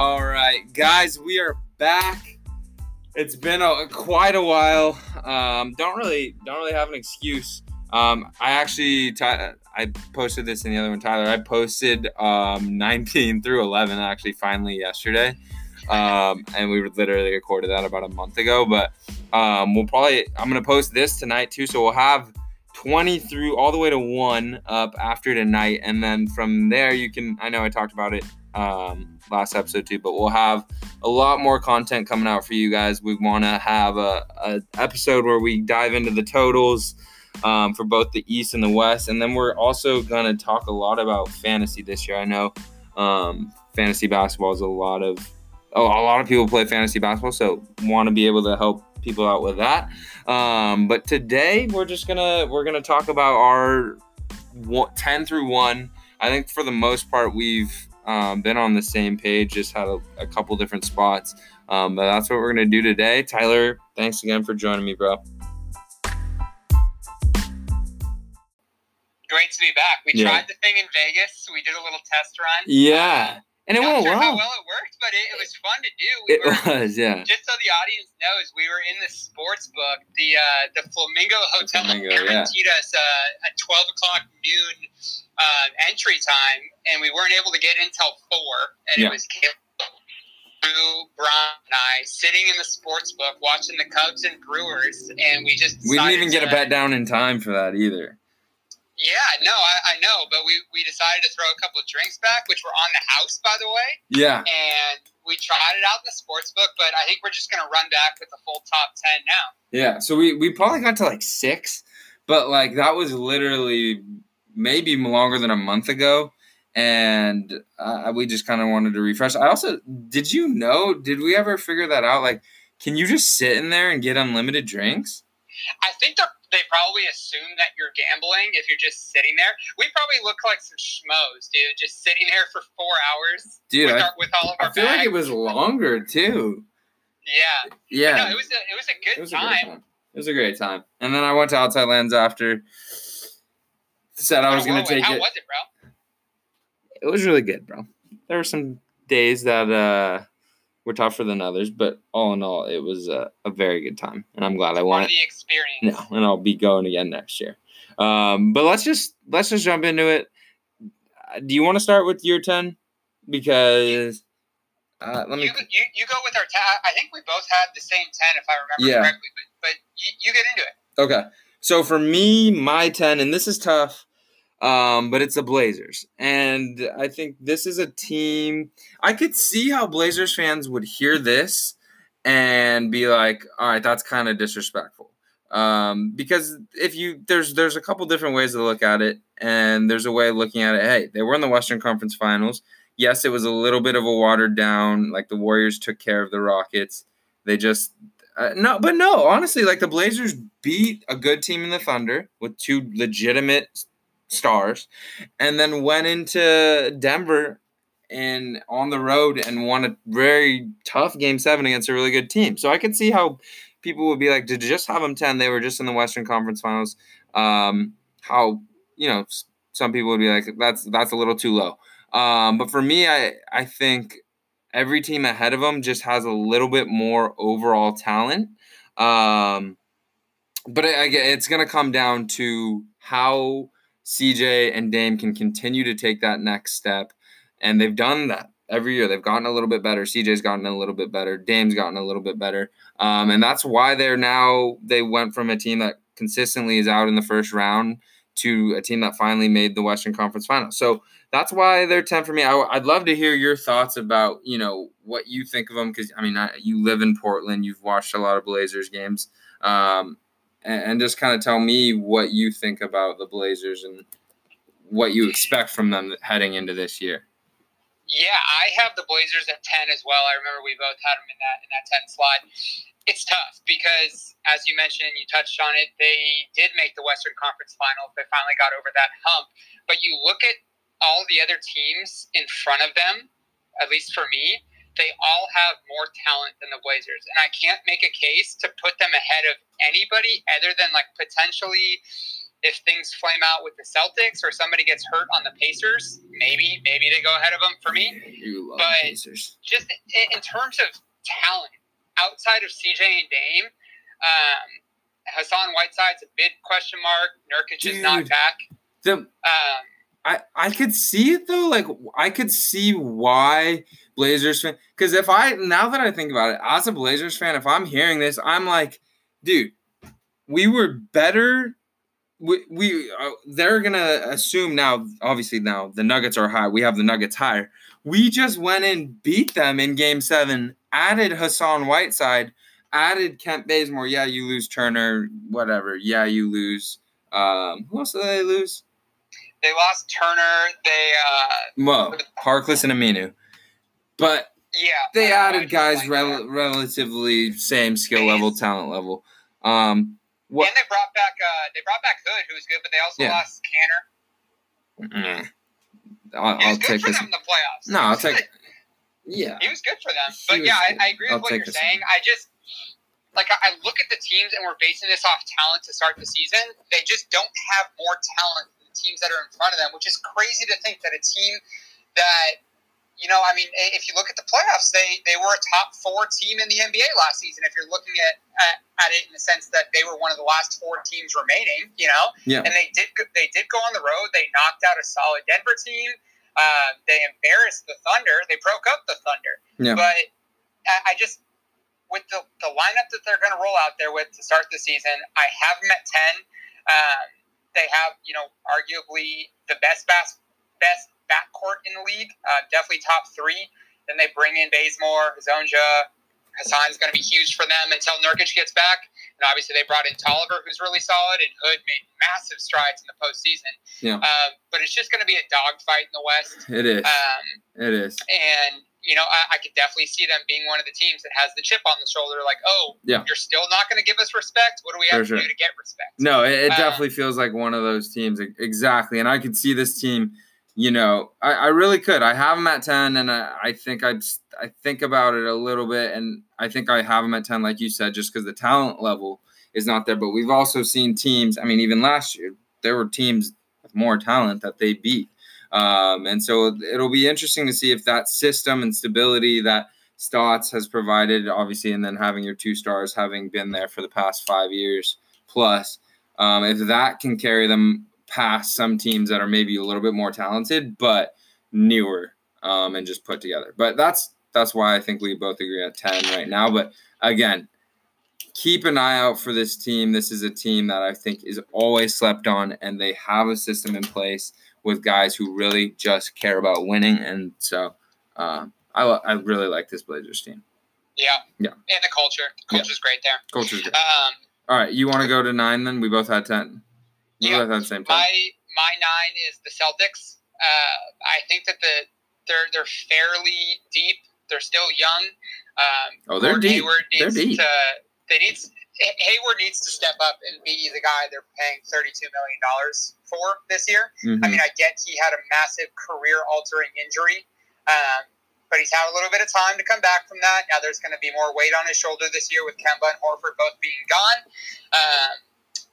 All right, guys, we are back. It's been a, quite a while. Um, don't really, don't really have an excuse. Um, I actually, I posted this in the other one, Tyler. I posted um, 19 through 11 actually finally yesterday, um, and we literally recorded that about a month ago. But um, we'll probably, I'm gonna post this tonight too, so we'll have 20 through all the way to one up after tonight, and then from there you can. I know I talked about it um, last episode too, but we'll have a lot more content coming out for you guys. We want to have a, a episode where we dive into the totals um, for both the East and the West, and then we're also gonna talk a lot about fantasy this year. I know um, fantasy basketball is a lot of oh, a lot of people play fantasy basketball, so want to be able to help people out with that. Um, but today we're just gonna we're gonna talk about our ten through one. I think for the most part we've um, been on the same page, just had a, a couple different spots. Um, but that's what we're gonna do today. Tyler, thanks again for joining me, bro. Great to be back. We Yeah. tried the thing in Vegas. We did a little test run. Yeah, and it went sure how well. well it worked, but it, it was fun to do. We It were was, yeah. just so the audience knows, we were in the sports book. The uh, the Flamingo Hotel Flamingo, yeah. guaranteed us uh, a twelve o'clock noon uh, entry time, and we weren't able to get in till four. And Yeah. it was Caleb, Drew, Brian, and I sitting in the sports book watching the Cubs and Brewers, and we just We didn't even get a bet down in time for that either. Yeah, no, I, I know, but we, we decided to throw a couple of drinks back, which were on the house, by the way, Yeah, and we tried it out in the sports book. But I think we're just going to run back with the full top ten now. yeah. So we we probably got to like six, but like that was literally maybe longer than a month ago, and uh, we just kind of wanted to refresh. I also did you know? Did we ever figure that out? Like, can you just sit in there and get unlimited drinks? I think they're- they probably assume that you're gambling if you're just sitting there. We probably look like some schmoes, dude, just sitting there for four hours Dude, with, I, our, with all of our I feel like it was longer too. Yeah, Yeah, no, it was a it was a good It was a time. time. It was a great time. And then I went to Outside Lands after. Said I was Oh, gonna take How it. How was it, bro? It was really good, bro. There were some days that uh, were tougher than others, but all in all, it was a, a very good time, and I'm glad I Part won the experience. No, and I'll be going again next year. Um, but let's just let's just jump into it. Uh, Do you want to start with your ten? Because uh, let me. You, you, you go with our ten. I think we both had the same ten, if I remember Yeah. correctly. But but you, you get into it. Okay. So for me, my 10, and this is tough, um, but it's the Blazers. And I think this is a team. I could see how Blazers fans would hear this and be like, all right, that's kind of disrespectful. Um, because if you there's there's a couple different ways to look at it, and there's a way of looking at it. Hey, they were in the Western Conference Finals. Yes, it was a little bit of a watered down. Like the Warriors took care of the Rockets. They just uh, no, but no, honestly, like the Blazers beat a good team in the Thunder with two legitimate stars, and then went into Denver and on the road and won a very tough game seven against a really good team. So I could see how people would be like, to just have them 10, they were just in the Western Conference Finals. Um, how, you know, some people would be like, that's that's a little too low. Um, but for me, I I think every team ahead of them just has a little bit more overall talent. Um, but I, I it's going to come down to how CJ and Dame can continue to take that next step. And they've done that every year. They've gotten a little bit better. CJ's gotten a little bit better. Dame's gotten a little bit better. Um, and that's why they're now, they went from a team that consistently is out in the first round to a team that finally made the Western Conference Final. So that's why they're 10 for me. I, would love to hear your thoughts about, you know, what you think of them. Cause I mean, I, you live in Portland, you've watched a lot of Blazers games. Um, and, and just kind of tell me what you think about the Blazers and what you expect from them heading into this year. Yeah, I have the Blazers at ten as well. I remember we both had them in that in that ten slot. It's tough because, as you mentioned, you touched on it. They did make the Western Conference Finals. They finally got over that hump. But you look at all the other teams in front of them. At least for me, they all have more talent than the Blazers, and I can't make a case to put them ahead of anybody other than like potentially if things flame out with the Celtics or somebody gets hurt on the Pacers, maybe maybe they go ahead of them for me. You love But- Pacers. Just in, in terms of talent, outside of CJ and Dame, um, Hassan Whiteside's a big question mark. Nurkic is not back. The Um, I I could see it though. Like I could see why Blazers fan. Because if I now that I think about it, as a Blazers fan, if I'm hearing this, I'm like, dude, we were better. We we uh, they're gonna assume now. Obviously now the Nuggets are high. We have the Nuggets higher. We just went and beat them in Game Seven. Added Hassan Whiteside. Added Kent Bazemore. Yeah, you lose Turner. Whatever. Yeah, you lose. Um, who else did they lose? They lost Turner. They uh, Well, Harkless and Aminu. But yeah. they added guys like rel- relatively same skill level, talent level. Um, what? And they brought back uh, they brought back Hood, who was good, but they also Yeah. lost Kanter. Mm. I'll, I'll take this. in the playoffs. No, I'll take. Yeah, He was good for them. He But yeah, I. I agree with I'll what you're saying. I just like I look at the teams and we're basing this off talent to start the season. They just don't have more talent teams that are in front of them, which is crazy to think that a team that you know, I mean, if you look at the playoffs, they they were a top four team in the NBA last season. If you're looking at, at at it in the sense that they were one of the last four teams remaining, you know, Yeah. and they did they did go on the road. They knocked out a solid Denver team. Uh, they embarrassed the Thunder. They broke up the Thunder. Yeah. But I, I just with the, the lineup that they're going to roll out there with to start the season, I have them at ten. Um, they have you know arguably the best bas- best backcourt in the league, uh, definitely top three. Then they bring in Bazemore, Zonja. Hassan's going to be huge for them until Nurkic gets back. And obviously, they brought in Tolliver, who's really solid, and Hood made massive strides in the postseason. Yeah. Um, but it's just going to be a dogfight in the West. it is. Um, it is. and you know, I, I could definitely see them being one of the teams that has the chip on the shoulder. Like, oh, Yeah. you're still not going to give us respect. What do we have For to sure. do to get respect? No, it, it Uh, definitely feels like one of those teams. Exactly. And I could see this team, you know, I, I really could. I have them at 10, and I, I think I'd, s- I think about it a little bit, and I think I have them at 10, like you said, just because the talent level is not there. But we've also seen teams, I mean, even last year, there were teams with more talent that they beat. Um, and so it'll be interesting to see if that system and stability that Stotts has provided, obviously, and then having your two stars having been there for the past five years plus, um, if that can carry them past some teams that are maybe a little bit more talented but newer um, and just put together. But that's that's why I think we both agree at ten right now. But again, keep an eye out for this team. This is a team that I think is always slept on, and they have a system in place with guys who really just care about winning. And so, uh, I I really like this Blazers team. Yeah. Yeah. And the culture. The Yeah. culture's great there. Culture's good. Um, All right, you want to go to nine? Then we both had ten. We Yeah. both had the same time. my my nine is the Celtics. Uh, I think that the they're they're fairly deep. They're still young. Um, Oh, they're deep. Hayward They're deep. To, they need Hayward needs to step up and be the guy they're paying thirty two million dollars for this year. I Mhm. mean, I get he had a massive career altering injury, um, but he's had a little bit of time to come back from that. Now there's going to be more weight on his shoulder this year with Kemba and Horford both being gone. Um,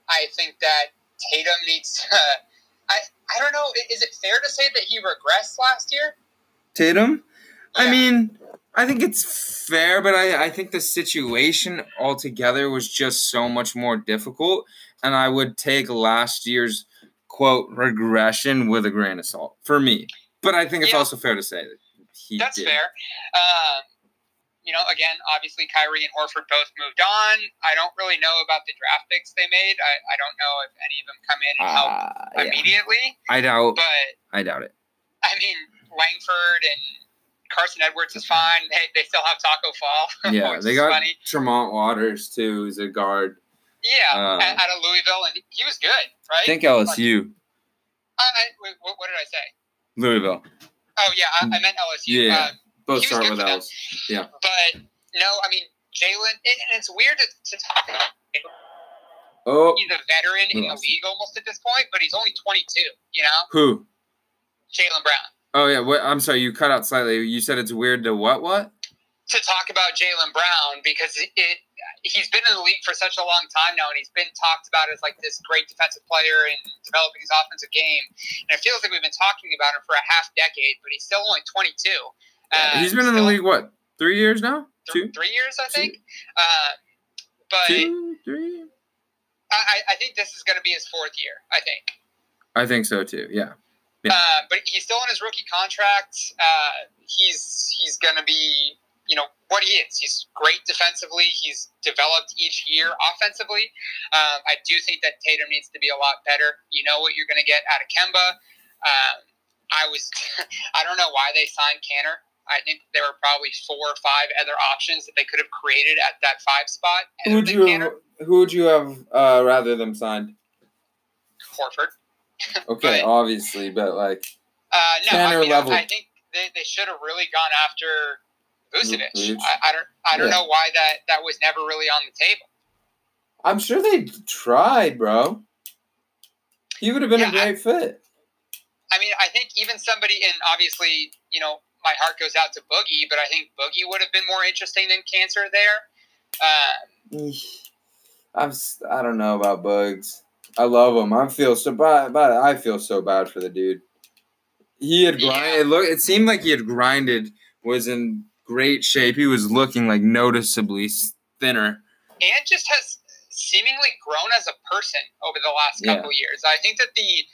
I think that Tatum needs. To, I I don't know. Is it fair to say that he regressed last year? Tatum. I mean, I think it's fair, but I, I think the situation altogether was just so much more difficult. And I would take last year's quote regression with a grain of salt for me. But I think it's Yeah. also fair to say that he That's did. fair. Um, you know, again, obviously Kyrie and Horford both moved on. I don't really know about the draft picks they made. I, I don't know if any of them come in and help Uh, yeah. immediately. I doubt. But I doubt it. I mean, Langford and Carson Edwards is fine. They, they still have Tacko Fall. Yeah, they got funny. Tremont Waters too, who's a guard. Yeah, um, out of Louisville, and he was good, right? I think LSU, I, I, what, what did I say? Louisville. Oh yeah, I, I meant LSU. Yeah. Uh, Both start with them. Yeah. but no, I mean Jaylen, and it's weird to, to talk about. Oh, He's a veteran in the league almost at this point, but he's only 22. You know, who? Jaylen Brown. Oh yeah. What? I'm sorry. You cut out slightly. You said it's weird to what? What? To talk about Jaylen Brown because it, it he's been in the league for such a long time now, and he's been talked about as like this great defensive player and developing his offensive game. And it feels like we've been talking about him for a half decade, but he's still only 22. Uh, he's been in the league what three years now? Th- Two, three years, I think. Uh, but two, three. I, I think this is going to be his fourth year. I think. I think so too. Yeah. Yeah. Uh, but he's still on his rookie contract. Uh, he's he's going to be you know what he is. He's great defensively. He's developed each year offensively. Um, I do think that Tatum needs to be a lot better. You know what you're going to get out of Kemba. Um, I was I don't know why they signed Kanter. I think there were probably four or five other options that they could have created at that five spot. Who would you have, who would you have uh, rather them signed? Horford. Okay, But- obviously, but like Uh, no, I, mean, level. I, I think they, they should have really gone after Vucevic. Vucevic. I, I don't I don't Yeah. know why that that was never really on the table. I'm sure they tried, bro. He would have been Yeah, a great fit. I mean, I think even somebody, and obviously, you know, my heart goes out to Boogie, but I think Boogie would have been more interesting than Kanter there. Um, I'm. I don't know about Bugs. I love him. I feel so bad, but I feel so bad for the dude. He had Yeah. It, look, it seemed like he had grinded. Was in great shape. He was looking like noticeably thinner. and just has seemingly grown as a person over the last Yeah. couple years. I think that the,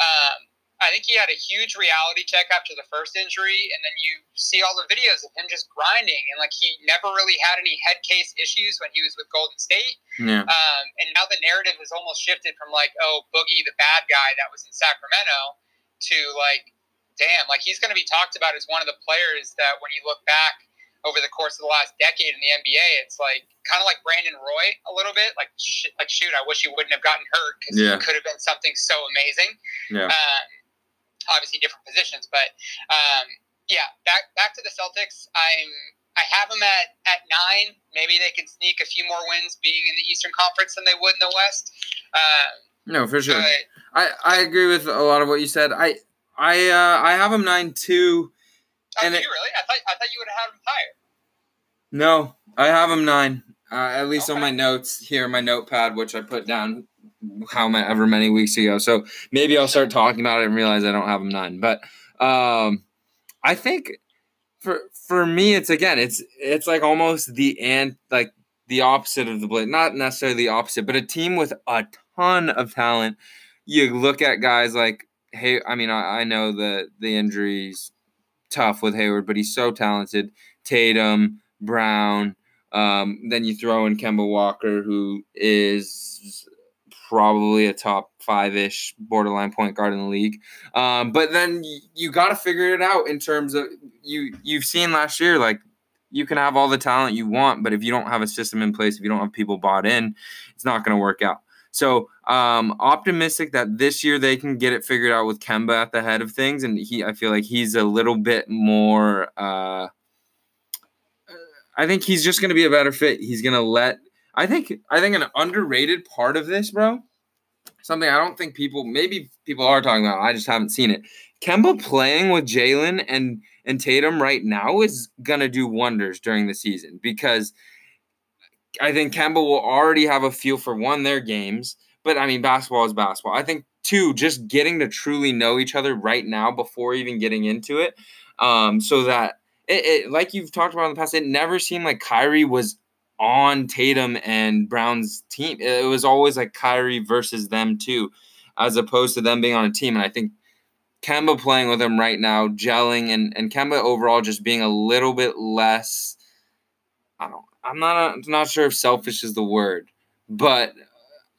um, I think he had a huge reality check after the first injury, and then you see all the videos of him just grinding, and like he never really had any head case issues when he was with Golden State. Yeah. Um, and now the narrative has almost shifted from like, oh, Boogie, the bad guy that was in Sacramento, to like, damn, like he's going to be talked about as one of the players that when you look back over the course of the last decade in the NBA, it's like kind of like Brandon Roy a little bit. Like, sh- like shoot, I wish he wouldn't have gotten hurt because Yeah. he could have been something so amazing. Yeah. Um, obviously different positions, but um, yeah, back back to the Celtics. I'm I have them at at nine. Maybe they can sneak a few more wins, being in the Eastern Conference than they would in the West. Um, No, for sure. but I, I agree with a lot of what you said. I I uh, I have him nine two. oh, And it- you really? I thought I thought you would have had them higher. No, I have him nine. Uh, at least on my notes here, my notepad, which I put down however ever many weeks ago. So maybe I'll start talking about it and realize I don't have him nine. But um, I think for for me, it's again, it's it's like almost the and like the opposite of the Blade. Not necessarily the opposite, but a team with a ton of talent. You look at guys like hey, I mean, I, I know the the injuries tough with Hayward, but he's so talented. Tatum, Brown. Um, then you throw in Kemba Walker, who is probably a top five ish borderline point guard in the league. Um, but then y- you got to figure it out in terms of you. You've seen last year, like you can have all the talent you want, but if you don't have a system in place, if you don't have people bought in, it's not going to work out. So um, optimistic that this year they can get it figured out with Kemba at the head of things, and he, I feel like he's a little bit more. Uh, I think he's just going to be a better fit. He's going to let. I think. I think an underrated part of this, bro. Something I don't think people, maybe people are talking about. I just haven't seen it. Kemba playing with Jaylen and and Tatum right now is gonna do wonders during the season because I think Kemba will already have a feel for one their games, but I mean basketball is basketball. I think two, just getting to truly know each other right now before even getting into it, um, so that it, it like you've talked about in the past, it never seemed like Kyrie was on Tatum and Brown's team. It was always like Kyrie versus them too, as opposed to them being on a team. And I think Kemba playing with him right now, gelling, and and Kemba overall just being a little bit less. I'm not. I'm not sure if selfish is the word, but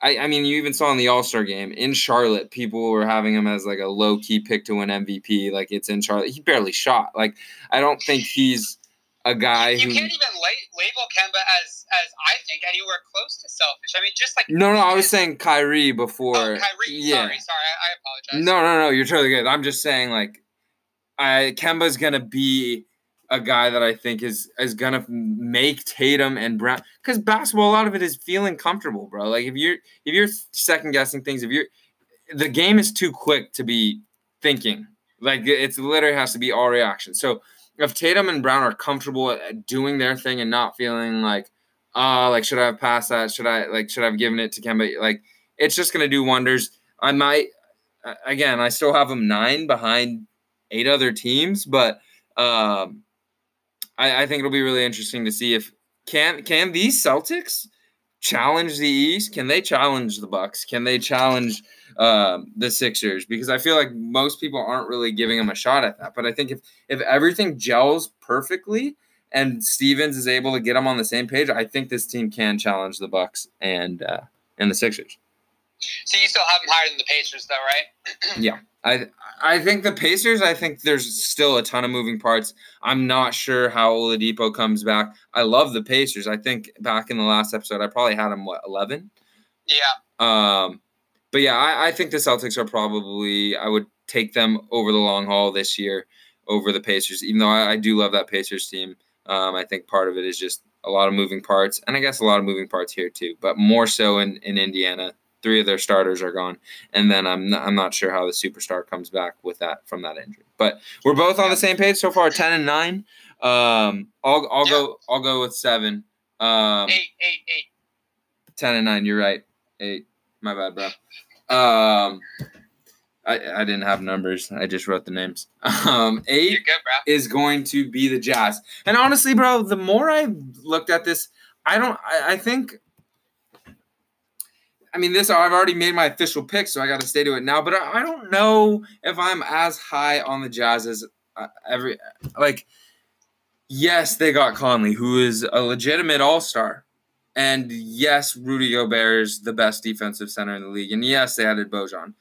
I. I mean, you even saw in the All Star game in Charlotte, people were having him as like a low key pick to win MVP. Like it's in Charlotte. He barely shot. Like I don't think he's a guy You who. can't even la- label Kemba as as I think anywhere close to selfish. I mean, just like No, no, I was saying Kyrie before. oh, Kyrie. yeah. Sorry, sorry, I, I apologize. No, no, no. You're totally good. I'm just saying, like, I Kemba's gonna be a guy that I think is is gonna make Tatum and Brown because basketball. A lot of it is feeling comfortable, bro. Like if you're if you're second guessing things, if you're the game is too quick to be thinking. Like it's literally has to be all reaction. So if Tatum and Brown are comfortable at doing their thing and not feeling like, uh, like should I have passed that? Should I like should I have given it to Kemba? Like it's just gonna do wonders. I might again, I still have them nine behind eight other teams, but um, I, I think it'll be really interesting to see if can can these Celtics challenge the East? Can they challenge the Bucks? Can they challenge um, the Sixers? Because I feel like most people aren't really giving them a shot at that. But I think if if everything gels perfectly and Stevens is able to get them on the same page, I think this team can challenge the Bucks and uh, and the Sixers. So you still have them higher than the Pacers, though, right? yeah, I I think the Pacers. I think there's still a ton of moving parts. I'm not sure how Oladipo comes back. I love the Pacers. I think back in the last episode, I probably had them what 11. Yeah. Um, but yeah, I, I think the Celtics are probably. I would take them over the long haul this year over the Pacers. Even though I, I do love that Pacers team, um, I think part of it is just a lot of moving parts, and I guess a lot of moving parts here too, but more so in in Indiana three of their starters are gone, and then I'm not, I'm not sure how the superstar comes back with that from that injury. But we're both on the same page so far, ten and nine. Um, I'll I'll go I'll go with seven. Um, eight eight eight. Ten and nine. You're right. Eight. My bad, bro. Um, I, I didn't have numbers. I just wrote the names. Um, eight good, is going to be the Jazz. And honestly, bro, the more I looked at this, I don't. I, I think I mean, this I've already made my official pick, so I got to stay to it now. But I, I, don't know if I'm as high on the Jazz as uh, every like. Yes, they got Conley, who is a legitimate All Star, and yes, Rudy Gobert is the best defensive center in the league, and yes, they added Bojan,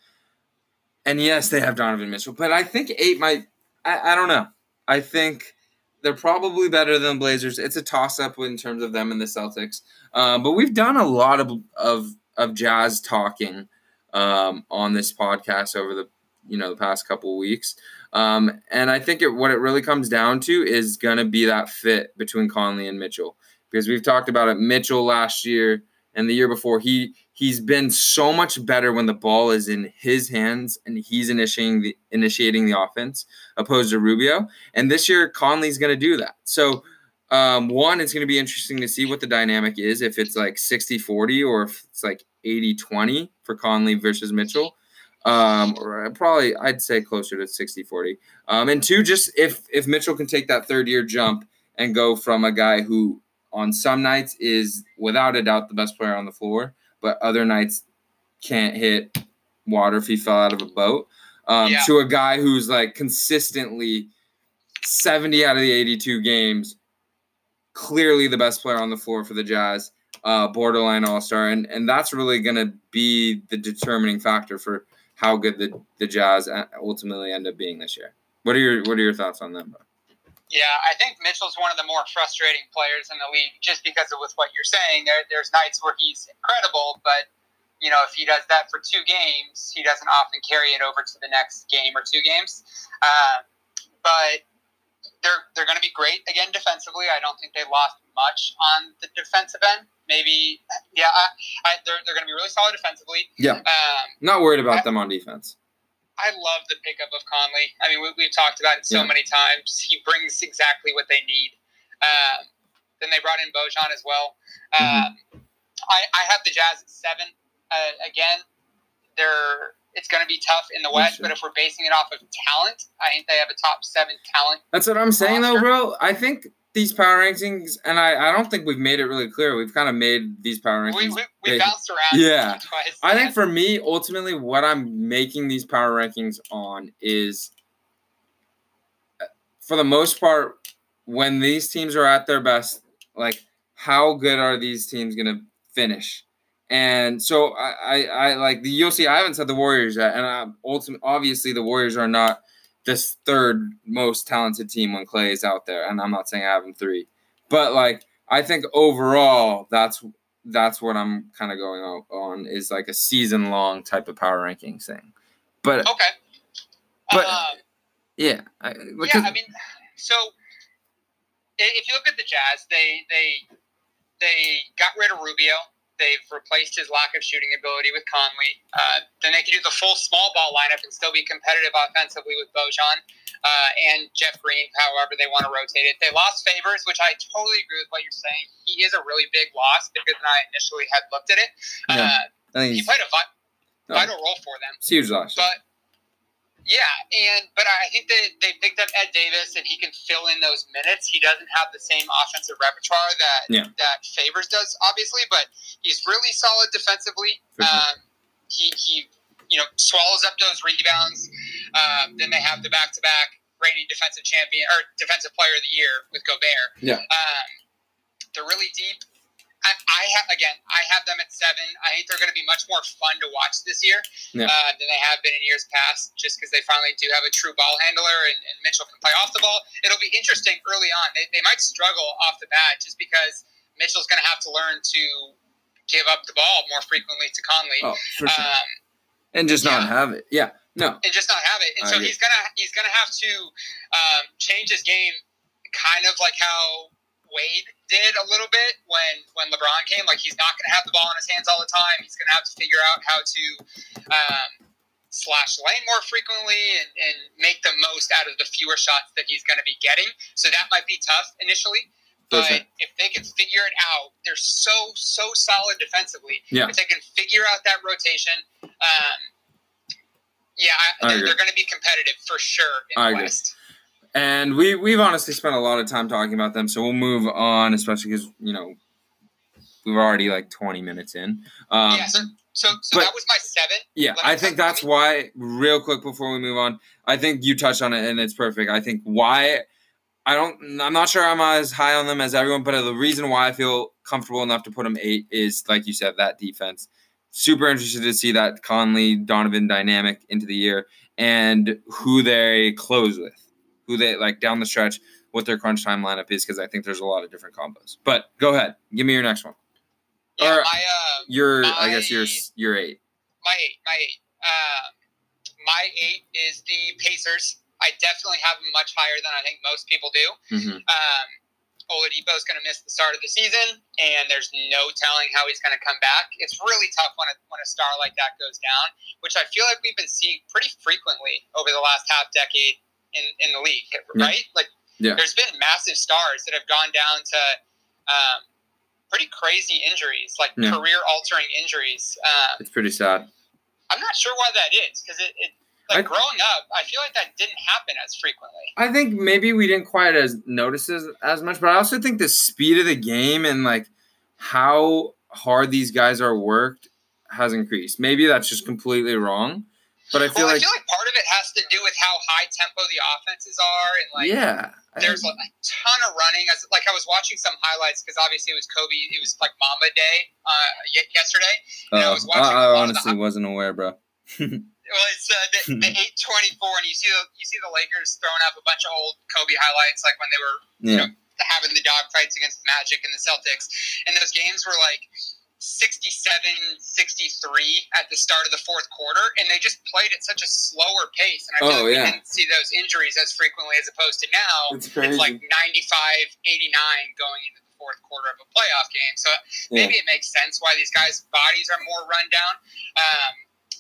and yes, they have Donovan Mitchell. But I think eight might. I, I don't know. I think they're probably better than Blazers. It's a toss up in terms of them and the Celtics. Um, but we've done a lot of of of jazz talking um, on this podcast over the you know the past couple weeks. Um, and I think it, what it really comes down to is going to be that fit between Conley and Mitchell because we've talked about it. Mitchell last year and the year before, he he's been so much better when the ball is in his hands and he's initiating the initiating the offense opposed to Rubio. And this year, Conley's going to do that. So um, one, it's going to be interesting to see what the dynamic is if it's like 60 40 or if it's like 80 20 for Conley versus Mitchell. Um, or probably I'd say closer to 60 40. Um, and two, just if if Mitchell can take that third year jump and go from a guy who on some nights is without a doubt the best player on the floor, but other nights can't hit water if he fell out of a boat, um, yeah. to a guy who's like consistently 70 out of the 82 games clearly the best player on the floor for the Jazz, uh, borderline All Star, and and that's really going to be the determining factor for how good the, the Jazz ultimately end up being this year. What are your What are your thoughts on that? Yeah, I think Mitchell's one of the more frustrating players in the league, just because of with what you're saying. There, there's nights where he's incredible, but you know, if he does that for two games, he doesn't often carry it over to the next game or two games. Uh, but they're they're going to be great again defensively. I don't think they lost much on the defensive end. Maybe, yeah, I, I, they're they're going to be really solid defensively. Yeah, um, not worried about I, them on defense. I love the pickup of Conley. I mean, we, have talked about it so yeah. many times. He brings exactly what they need. Um, then they brought in Bojan as well. mm-hmm. Um, I, I have the Jazz at seven. Uh, again, they're it's going to be tough in the West. But if we're basing it off of talent, I think they have a top seven talent. That's what I'm saying, roster. though, bro. I think these power rankings, and I, I don't think we've made it really clear. We've kind of made these power rankings. We, we, we bounced around. Yeah. Twice. I think for me, ultimately, what I'm making these power rankings on is, uh, for the most part, when these teams are at their best, like how good are these teams going to finish? And so I, I, I like the you'll see I haven't said the Warriors yet, and I, ultimately, obviously the Warriors are not this third most talented team when Clay is out there, and I'm not saying I have them three, but like I think overall that's that's what I'm kind of going on is like a season long type of power rankings thing. But okay, but uh, yeah, I, yeah. I mean, so if you look at the Jazz, they they they got rid of Rubio. They've replaced his lack of shooting ability with Conley. Uh, then they can do the full small ball lineup and still be competitive offensively with Bojan. uh, and Jeff Green, however they want to rotate it. They lost Favors, which I totally agree with what you're saying. He is a really big loss, bigger than I initially had looked at it. Yeah. Uh, he played a vi- Oh. vital role for them. It's huge loss. But yeah, and but I think that they picked up Ed Davis, and he can fill in those minutes. He doesn't have the same offensive repertoire that Yeah. that Favors does, obviously, but he's really solid defensively. Sure. Um, he he you know swallows up those rebounds. Um, then they have the back to back reigning defensive champion or defensive player of the year with Gobert. Yeah. Um, they're really deep. I, I have again. I have them at seven. I think they're going to be much more fun to watch this year Yeah. uh, than they have been in years past, just because they finally do have a true ball handler and, and Mitchell can play off the ball. It'll be interesting early on. They, they might struggle off the bat just because Mitchell's going to have to learn to give up the ball more frequently to Conley. oh, for sure. Um, and just not yeah. have it. Yeah. No. and just not have it. And I so agree. he's gonna he's gonna have to um, change his game, kind of like how Wade did a little bit when when LeBron came. Like he's not gonna have the ball in his hands all the time. He's gonna have to figure out how to um, slash lane more frequently and, and make the most out of the fewer shots that he's gonna be getting. So that might be tough initially. But if they can figure it out, they're so so solid defensively. Yeah. If they can figure out that rotation, um, yeah, I I, they're, they're going to be competitive for sure in I the agree. West. And we we've honestly spent a lot of time talking about them, so we'll move on, especially because you know we've already like twenty minutes in. Um, yeah, so so, so but- that was my seven. Yeah, I think that's why. Real quick before we move on, I think you touched on it and it's perfect. I think why I don't. I'm not sure I'm as high on them as everyone, but the reason why I feel comfortable enough to put them eight is like you said that defense. Super interested to see that Conley Donovan dynamic into the year and who they close with, who they like down the stretch, what their crunch time lineup is because I think there's a lot of different combos. But go ahead, give me your next one. Yeah, or- my uh, Your I guess your your eight. my eight, my eight. Uh, my eight is the Pacers. I definitely have them much higher than I think most people do. hmm Um, Oladipo is going to miss the start of the season, and there's no telling how he's going to come back. It's really tough when a, when a star like that goes down, which I feel like we've been seeing pretty frequently over the last half decade in, in the league, right? Like, Yeah. there's been massive stars that have gone down to um, pretty crazy injuries, like Yeah. career altering injuries. Um, It's pretty sad. I'm not sure why that is because it, it like growing up, I feel like that didn't happen as frequently. I think maybe we didn't quite as notice as, as much, but I also think the speed of the game and like how hard these guys are worked has increased. Maybe that's just completely wrong, but I feel well, like I feel like part of it has to do with how high tempo the offenses are, and like yeah, there's a ton of running. As like I was watching some highlights because obviously it was Kobe. It was like Mamba Day uh, yesterday. and I oh, was watching I, I a lot of the honestly wasn't aware, bro. Well, it's uh, the, the eight twenty four, and you see the you see the Lakers throwing up a bunch of old Kobe highlights, like when they were Yeah, having the dog fights against the Magic and the Celtics. And those games were like 67 63 at the start of the fourth quarter. And they just played at such a slower pace. And I feel Oh, like yeah. we didn't see those injuries as frequently as opposed to now. it's It's like 95 89 going into the fourth quarter of a playoff game. So Yeah. maybe it makes sense why these guys' bodies are more run down. Um,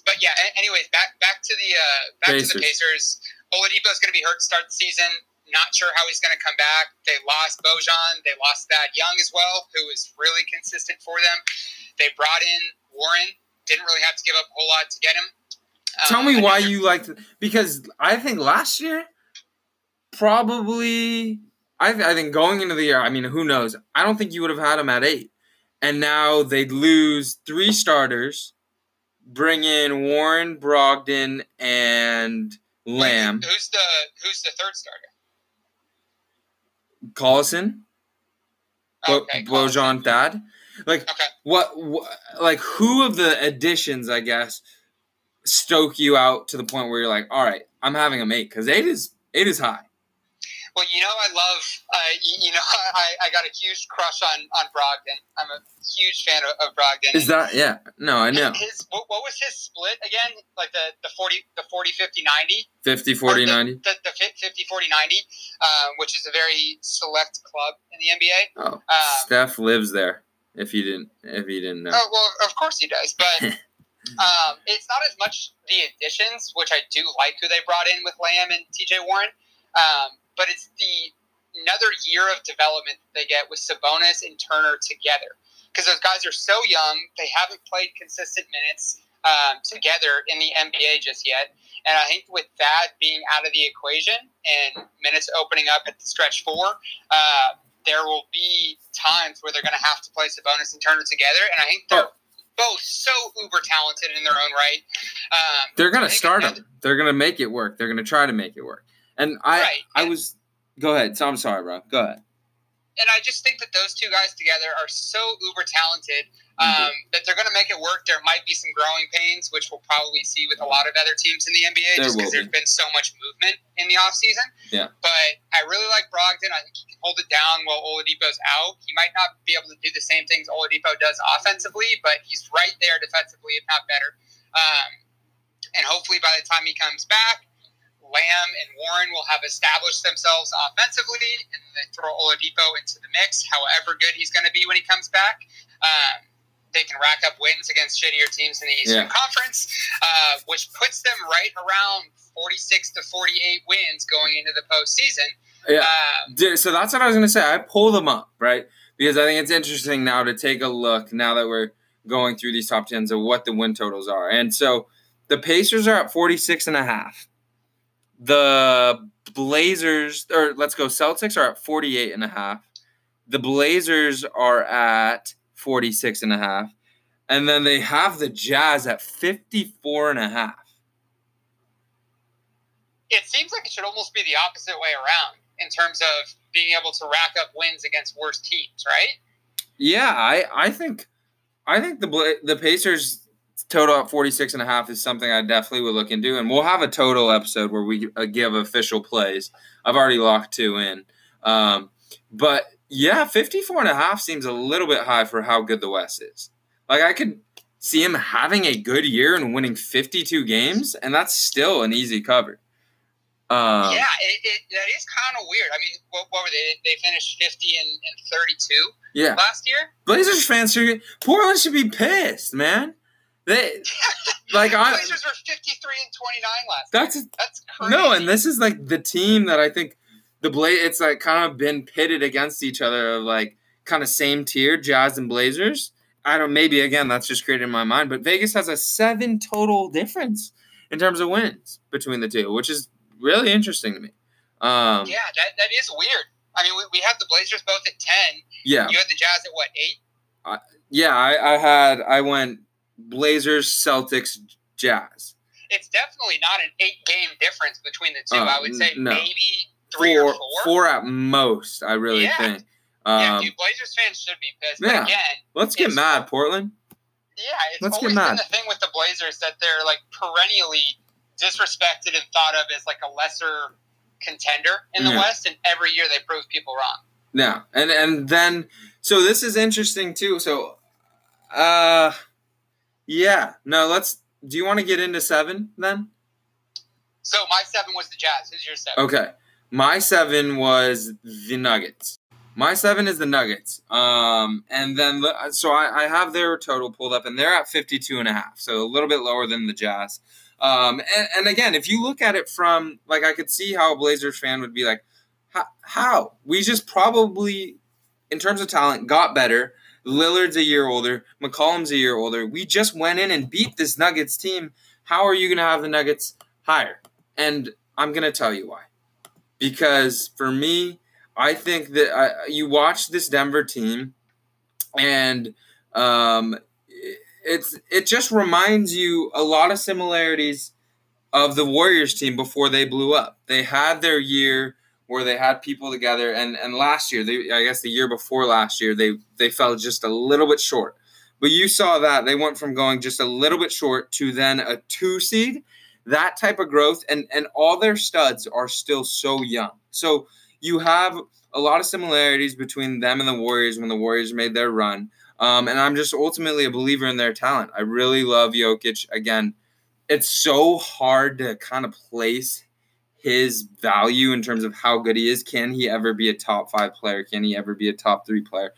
but yeah, anyways, back back to the uh, back to the Pacers. Oladipo is going to be hurt to start the season. Not sure how he's going to come back. They lost Bojan. They lost Thad Young as well, who was really consistent for them. They brought in Warren. Didn't really have to give up a whole lot to get him. Tell Um, me why you liked because I think last year probably I, th- I think going into the year I mean who knows I don't think you would have had him at eight and now they'd lose three starters bring in Warren Brogdon and Lamb Who's the Who's the third starter? Collison? Bo- Okay, Bojan Thad? Like Okay. what, what like who of the additions I guess stoke you out to the point where you're like all right I'm having a eight because eight is eight is high Well, you know, I love, uh, you, know, I, I got a huge crush on, on Brogdon. I'm a huge fan of, of Brogdon. Is that yeah? No, I know. His, what, what was his split again? Like the, the 40, the 40, 50, 90? 50, 40, Or the, 90. The, the 50, 40, 90, um, which is a very select club in the NBA. Oh, Um, Steph lives there. If you didn't, if you didn't know. Oh, well, of course he does. But um, it's not as much the additions, which I do like who they brought in with Lamb and TJ Warren. Um, but it's the another year of development that they get with Sabonis and Turner together because those guys are so young. They haven't played consistent minutes um, together in the NBA just yet. And I think with that being out of the equation and minutes opening up at the stretch four, uh, there will be times where they're going to have to play Sabonis and Turner together. And I think they're both so uber talented in their own right. Um, they're going to start them. They're going to make it work. They're going to try to make it work. And I, right. I was. Go ahead. So I'm sorry, bro. Go ahead and I just think that those two guys together are so uber talented um, mm-hmm. that they're going to make it work. There might be some growing pains, which we'll probably see with a lot of other teams in the NBA, there just because there's been so much movement in the offseason. Yeah. But I really like Brogdon. I think he can hold it down while Oladipo's out. He might not be able to do the same things Oladipo does offensively, but he's right there defensively, if not better. Um, and hopefully, by the time he comes back, Lamb and Warren will have established themselves offensively, and they throw Oladipo into the mix. However good he's going to be when he comes back, um, they can rack up wins against shittier teams in the Eastern yeah. Conference, uh, which puts them right around 46 to 48 wins going into the postseason. Yeah. Um, so that's what I was going to say. I pull them up, right? Because I think it's interesting now to take a look now that we're going through these top tens of what the win totals are. And so the Pacers are at 46 and a half. The Blazers, or let's go, Celtics are at 48 and a half. The Blazers are at 46 and a half. And then they have the Jazz at 54 and a half. It seems like it should almost be the opposite way around in terms of being able to rack up wins against worse teams, right? Yeah, I, I think I think the the Pacers total at 46 and a half is something I definitely would look into. And we'll have a total episode where we uh, give official plays. I've already locked two in. Um, but yeah, 54 and a half seems a little bit high for how good the West is. Like I could see him having a good year and winning 52 games, and that's still an easy cover. Um, yeah, it, it, that is kind of weird. I mean, what, what, were they? They finished 50 and, and 32 yeah. last year? Blazers fans should Portland should be pissed, man. They like I Blazers were fifty three and twenty nine last. That's year. that's crazy. no, and this is like the team that I think the Blaze. It's like kind of been pitted against each other of like kind of same tier, Jazz and Blazers. I don't. Maybe again, that's just created in my mind. But Vegas has a seven total difference in terms of wins between the two, which is really interesting to me. Um, yeah, that, that is weird. I mean, we, we have the Blazers both at ten. Yeah, you had the Jazz at what eight? Yeah, I, I had I went Blazers, Celtics, Jazz. It's definitely not an eight game difference between the two. Uh, I would say no. maybe three four, or four. Four at most, I really yeah. think. Um, yeah, dude, Blazers fans should be pissed. Yeah. Again, let's get mad, Portland. Yeah, it's let's always been the thing with the Blazers that they're like perennially disrespected and thought of as like a lesser contender in the yeah. West, and every year they prove people wrong. Yeah, and and then so this is interesting too. So, uh, yeah. No, let's. Do you want to get into seven then? So my seven was the Jazz. Who's your seven? Okay. My seven was the Nuggets. My seven is the Nuggets. Um, and then, so I, I have their total pulled up, and they're at 52 and a half. So a little bit lower than the Jazz. Um, and, and again, if you look at it from, like, I could see how a Blazers fan would be like, how? We just probably, in terms of talent, got better Lillard's a year older. McCollum's a year older. We just went in and beat this Nuggets team. How are you going to have the Nuggets higher? And I'm going to tell you why. Because for me, I think that I, you watch this Denver team, and um, it's it just reminds you a lot of similarities of the Warriors team before they blew up. They had their year where they had people together and and last year they I guess the year before last year they they fell just a little bit short. But you saw that they went from going just a little bit short to then a 2 seed. That type of growth and and all their studs are still so young. So you have a lot of similarities between them and the Warriors when the Warriors made their run. Um, and I'm just ultimately a believer in their talent. I really love Jokic. Again, it's so hard to kind of place his value in terms of how good he is. Can he ever be a top five player? Can he ever be a top three player?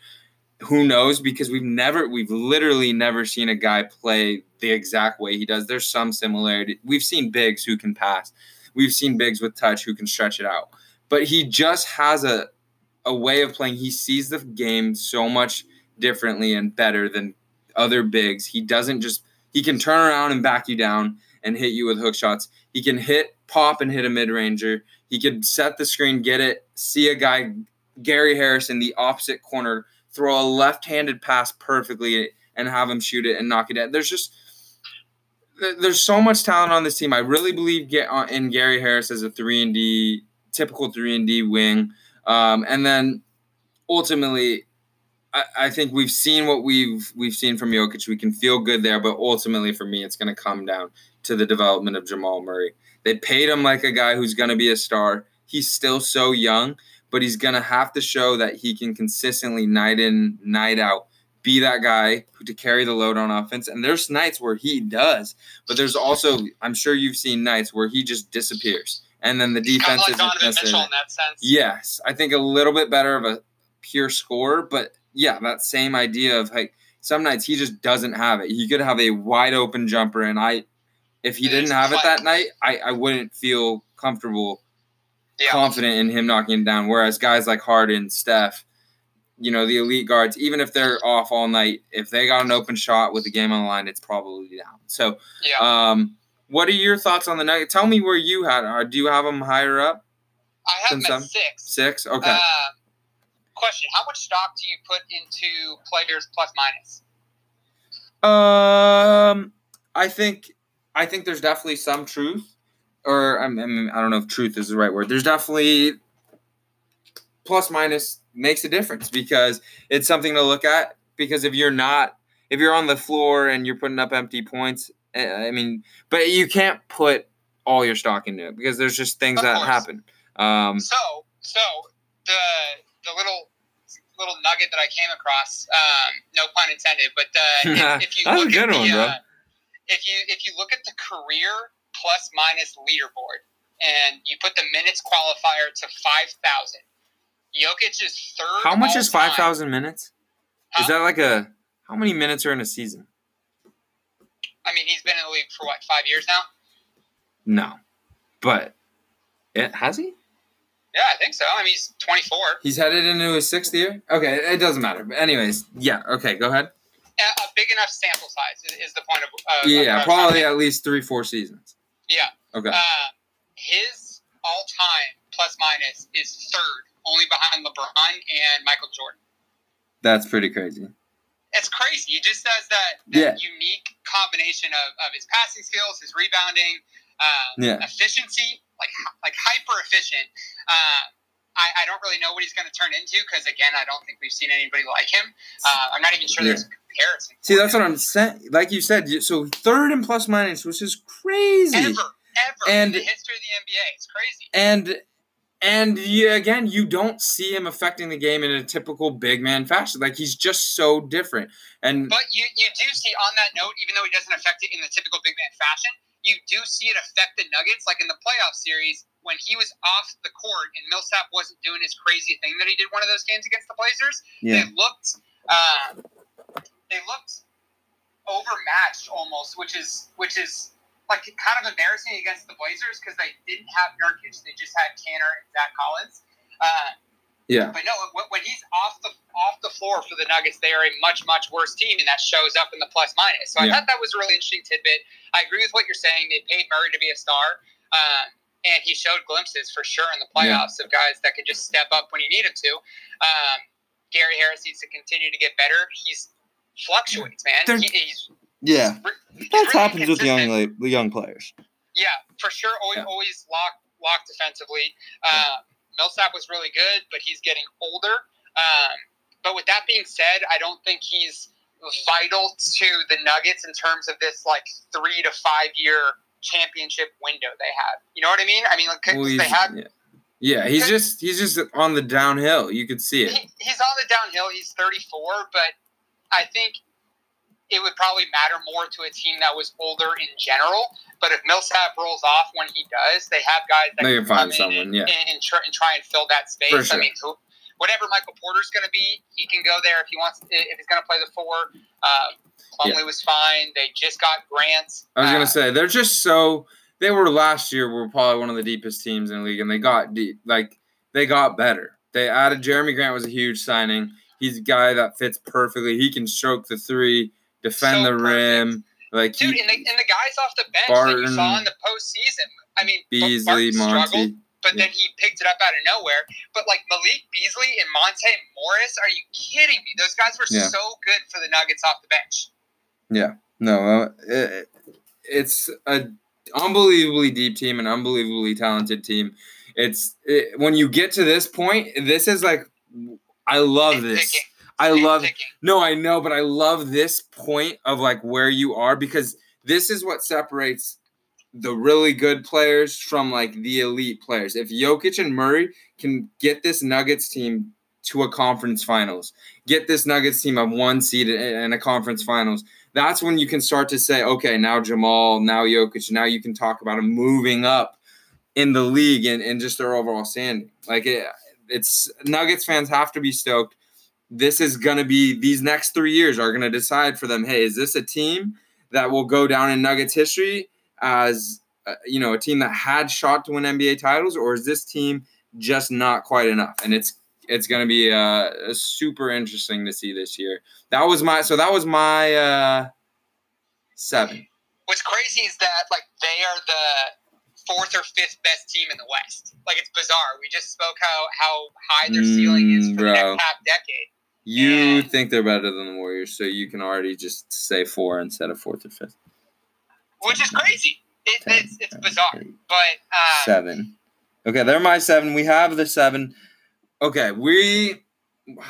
Who knows? Because we've never, we've literally never seen a guy play the exact way he does. There's some similarity. We've seen bigs who can pass. We've seen bigs with touch who can stretch it out. but he just has a a way of playing. He sees the game so much differently and better than other bigs. He doesn't just he can turn around and back you down and hit you with hook shots. He can hit pop and hit a mid ranger. He could set the screen, get it, see a guy Gary Harris in the opposite corner, throw a left-handed pass perfectly and have him shoot it and knock it out. There's just there's so much talent on this team. I really believe uh, in Gary Harris as a three and D, typical three and D wing, um, and then ultimately, I, I, think we've seen what we've we've seen from Jokic. We can feel good there, but ultimately, for me, it's going to come down to the development of Jamal Murray. They paid him like a guy who's going to be a star. He's still so young, but he's going to have to show that he can consistently night in night out be that guy who to carry the load on offense. And there's nights where he does, but there's also I'm sure you've seen nights where he just disappears, and then the defense of like. Yes, I think a little bit better of a pure score, but yeah, that same idea of like some nights he just doesn't have it. He could have a wide open jumper, and I, if he didn't have it that night, I I wouldn't feel comfortable. Yeah. Confident in him knocking it down, whereas guys like Harden, Steph, you know, the elite guards, even if they're off all night, if they got an open shot with the game on the line, it's probably down. So, yeah. um, what are your thoughts on the night? Tell me where you had. Or do you have them higher up? I have them at six. Six. Okay. Uh, question: How much stock do you put into players plus minus? Um, I think I think there's definitely some truth, or I mean, I don't know if truth is the right word. There's definitely plus minus makes a difference because it's something to look at. Because if you're not, if you're on the floor and you're putting up empty points, eh, I mean, but you can't put all your stock into it because there's just things that happen. Um, so, so the the little little nugget that I came across, um, no pun intended, but uh, if, if, you look at the, one, uh, if you if you look at the career plus minus leaderboard and you put the minutes qualifier to five thousand, Jokic is third. How much is five thousand minutes? Huh? Is that like a how many minutes are in a season? I mean, he's been in the league for what five years now. No, but it has he. Yeah, I think so. I mean, he's 24. He's headed into his sixth year. Okay, it doesn't matter. But anyways, yeah. Okay, go ahead. A, big enough sample size is, is the point of. Uh, yeah, of probably at least three, four seasons. Yeah. Okay. Uh, his all-time plus minus is third only behind LeBron and Michael Jordan. That's pretty crazy. It's crazy. He just does that, that yeah. unique combination of, of his passing skills, his rebounding, um, yeah. efficiency, like like hyper efficient. Uh, I, I, don't really know what he's going to turn into because again, I don't think we've seen anybody like him. Uh, I'm not even sure yeah. there's a comparison. See, that's him. what I'm saying. Like you said, so third in plus minus, which is crazy. Ever, ever and, in the history of the NBA, it's crazy. And and yeah, again, you don't see him affecting the game in a typical big man fashion. Like he's just so different. And but you, you do see on that note, even though he doesn't affect it in the typical big man fashion, you do see it affect the Nuggets. Like in the playoff series, when he was off the court and Millsap wasn't doing his crazy thing that he did one of those games against the Blazers, yeah. they looked uh, they looked overmatched almost, which is which is like kind of embarrassing against the Blazers because they didn't have Nurkic; they just had Kanter and Zach Collins. Uh, yeah. But no, when he's off the off the floor for the Nuggets, they are a much much worse team, and that shows up in the plus minus. So yeah. I thought that was a really interesting tidbit. I agree with what you're saying. They paid Murray to be a star, um, and he showed glimpses for sure in the playoffs yeah. of guys that could just step up when you need him to. Um, Gary Harris needs to continue to get better. He's fluctuates, man. He, he's yeah, that really happens with young young players. Yeah, for sure. Always, yeah. always locked locked defensively. Uh, Millsap was really good, but he's getting older. Um, but with that being said, I don't think he's vital to the Nuggets in terms of this like three to five year championship window they have. You know what I mean? I mean, like, well, they have. Yeah. Yeah, he's just he's just on the downhill. You could see it. He, he's on the downhill. He's 34, but I think it would probably matter more to a team that was older in general. But if Millsap rolls off when he does, they have guys that they can find someone, and, yeah, and, and, try, and, try, and fill that space. Sure. I mean, who, whatever Michael Porter's going to be, he can go there if he wants. If he's going to play the four, uh, Plumlee yeah. was fine. They just got Grant. I was uh, going to say they're just so. They were last year. Were probably one of the deepest teams in the league, and they got deep. Like they got better. They added Jerami Grant was a huge signing. He's a guy that fits perfectly. He can stroke the three, defend So the rim. Like Dude, he, and the, and the guys off the bench that you saw in the postseason. I mean, Beasley, Barton struggled, but then he picked it up out of nowhere. But like Malik Beasley and Monte Morris, are you kidding me? Those guys were Yeah. so good for the Nuggets off the bench. Yeah, no, uh, it, it's a unbelievably deep team, an unbelievably talented team. It's it, when you get to this point, this is like I love this. I love ticking. No, I know, but I love this point of like where you are because this is what separates the really good players from like the elite players. If Jokic and Murray can get this Nuggets team to a conference finals, get this Nuggets team a one seed in in a conference finals, that's when you can start to say, okay, now Jamal, now Jokic, now you can talk about them moving up in the league and, and just their overall standing. Like it, it's Nuggets fans have to be stoked this is going to be these next three years are going to decide for them hey is this a team that will go down in nuggets history as uh, you know a team that had shot to win nba titles or is this team just not quite enough and it's it's going to be uh, super interesting to see this year that was my so that was my uh seven What's crazy is that like they are the fourth or fifth best team in the West. Like it's bizarre. We just spoke how how high their ceiling is Mm, for the next half decade. You Yeah. think they're better than the warriors so you can already just say four instead of fourth or fifth which is crazy. It, Ten, it's it's bizarre, eight, but uh, seven. Okay, they're my seven. We have the seven. Okay, we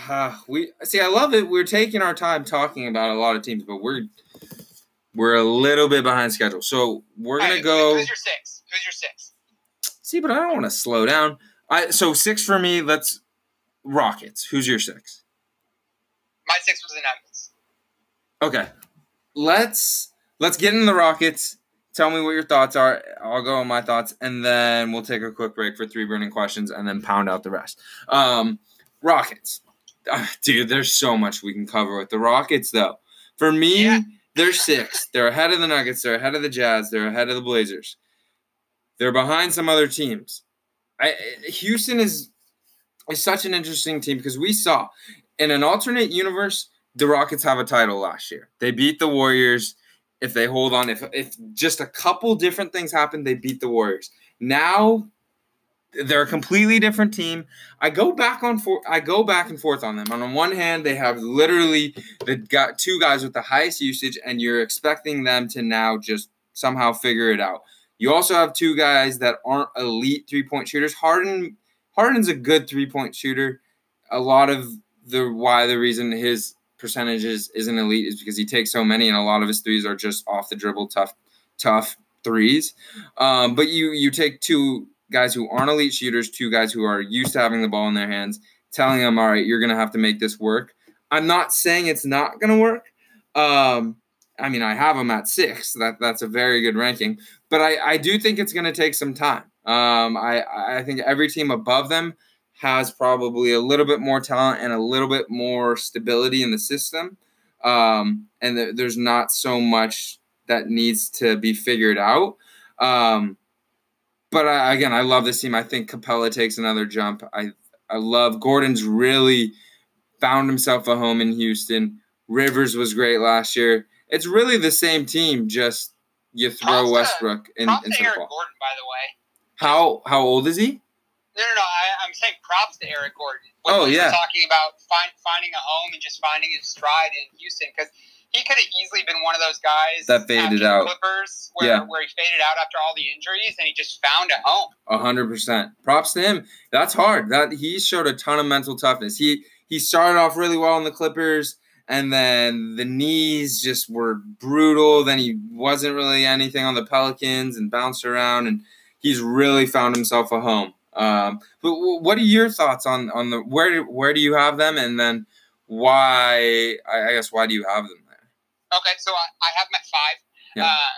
uh, we see. I love it. We're taking our time talking about a lot of teams, but we're we're a little bit behind schedule. So we're gonna right, go. Who's your six? Who's your six? See, but I don't want to slow down. I so six for me. Let's Rockets. Who's your six? Six was the Nuggets. Okay, let's let's get into the Rockets. Tell me what your thoughts are. I'll go on my thoughts, and then we'll take a quick break for three burning questions, and then pound out the rest. Um, Rockets, Ah, dude. There's so much we can cover with the Rockets, though. For me, Yeah. they're six. They're ahead of the Nuggets. They're ahead of the Jazz. They're ahead of the Blazers. They're behind some other teams. I, Houston is is such an interesting team because we saw in an alternate universe the Rockets have a title last year. They beat the Warriors. If they hold on, if if just a couple different things happen, they beat the Warriors. Now they're a completely different team. I go back on for I go back and forth on them. On one hand, they have literally the got two guys with the highest usage, and you're expecting them to now just somehow figure it out. You also have two guys that aren't elite three point shooters. Harden Harden's a good three point shooter. A lot of the why the reason his percentages isn't elite is because he takes so many, and a lot of his threes are just off the dribble, tough, tough threes. Um, but you you take two guys who aren't elite shooters, two guys who are used to having the ball in their hands, telling them, all right, you're gonna have to make this work. I'm not saying it's not gonna work. Um, I mean, I have them at six. That that's a very good ranking, but I I do think it's gonna take some time. Um, I I think every team above them has probably a little bit more talent and a little bit more stability in the system. Um, and th- there's not so much that needs to be figured out. Um, but I, again, I love this team. I think Capela takes another jump. I I love Gordon's really found himself a home in Houston. Rivers was great last year. It's really the same team, just you throw Westbrook in, Props to into the ball. Gordon, by the way. How how old is he? No, no, no. I, I'm saying props to Eric Gordon. When Oh, yeah. Talking about find, finding a home and just finding his stride in Houston because he could have easily been one of those guys That faded out. Clippers, where, Yeah. where he faded out after all the injuries and he just found a home. A hundred percent. Props to him. That's hard. That he showed a ton of mental toughness. He he started off really well in the Clippers, and then the knees just were brutal. Then he wasn't really anything on the Pelicans and bounced around, and he's really found himself a home. Um, but w- what are your thoughts on on the where where do you have them, and then why? I, I guess why do you have them there? Okay, so I, I have them at five. Yeah. Uh,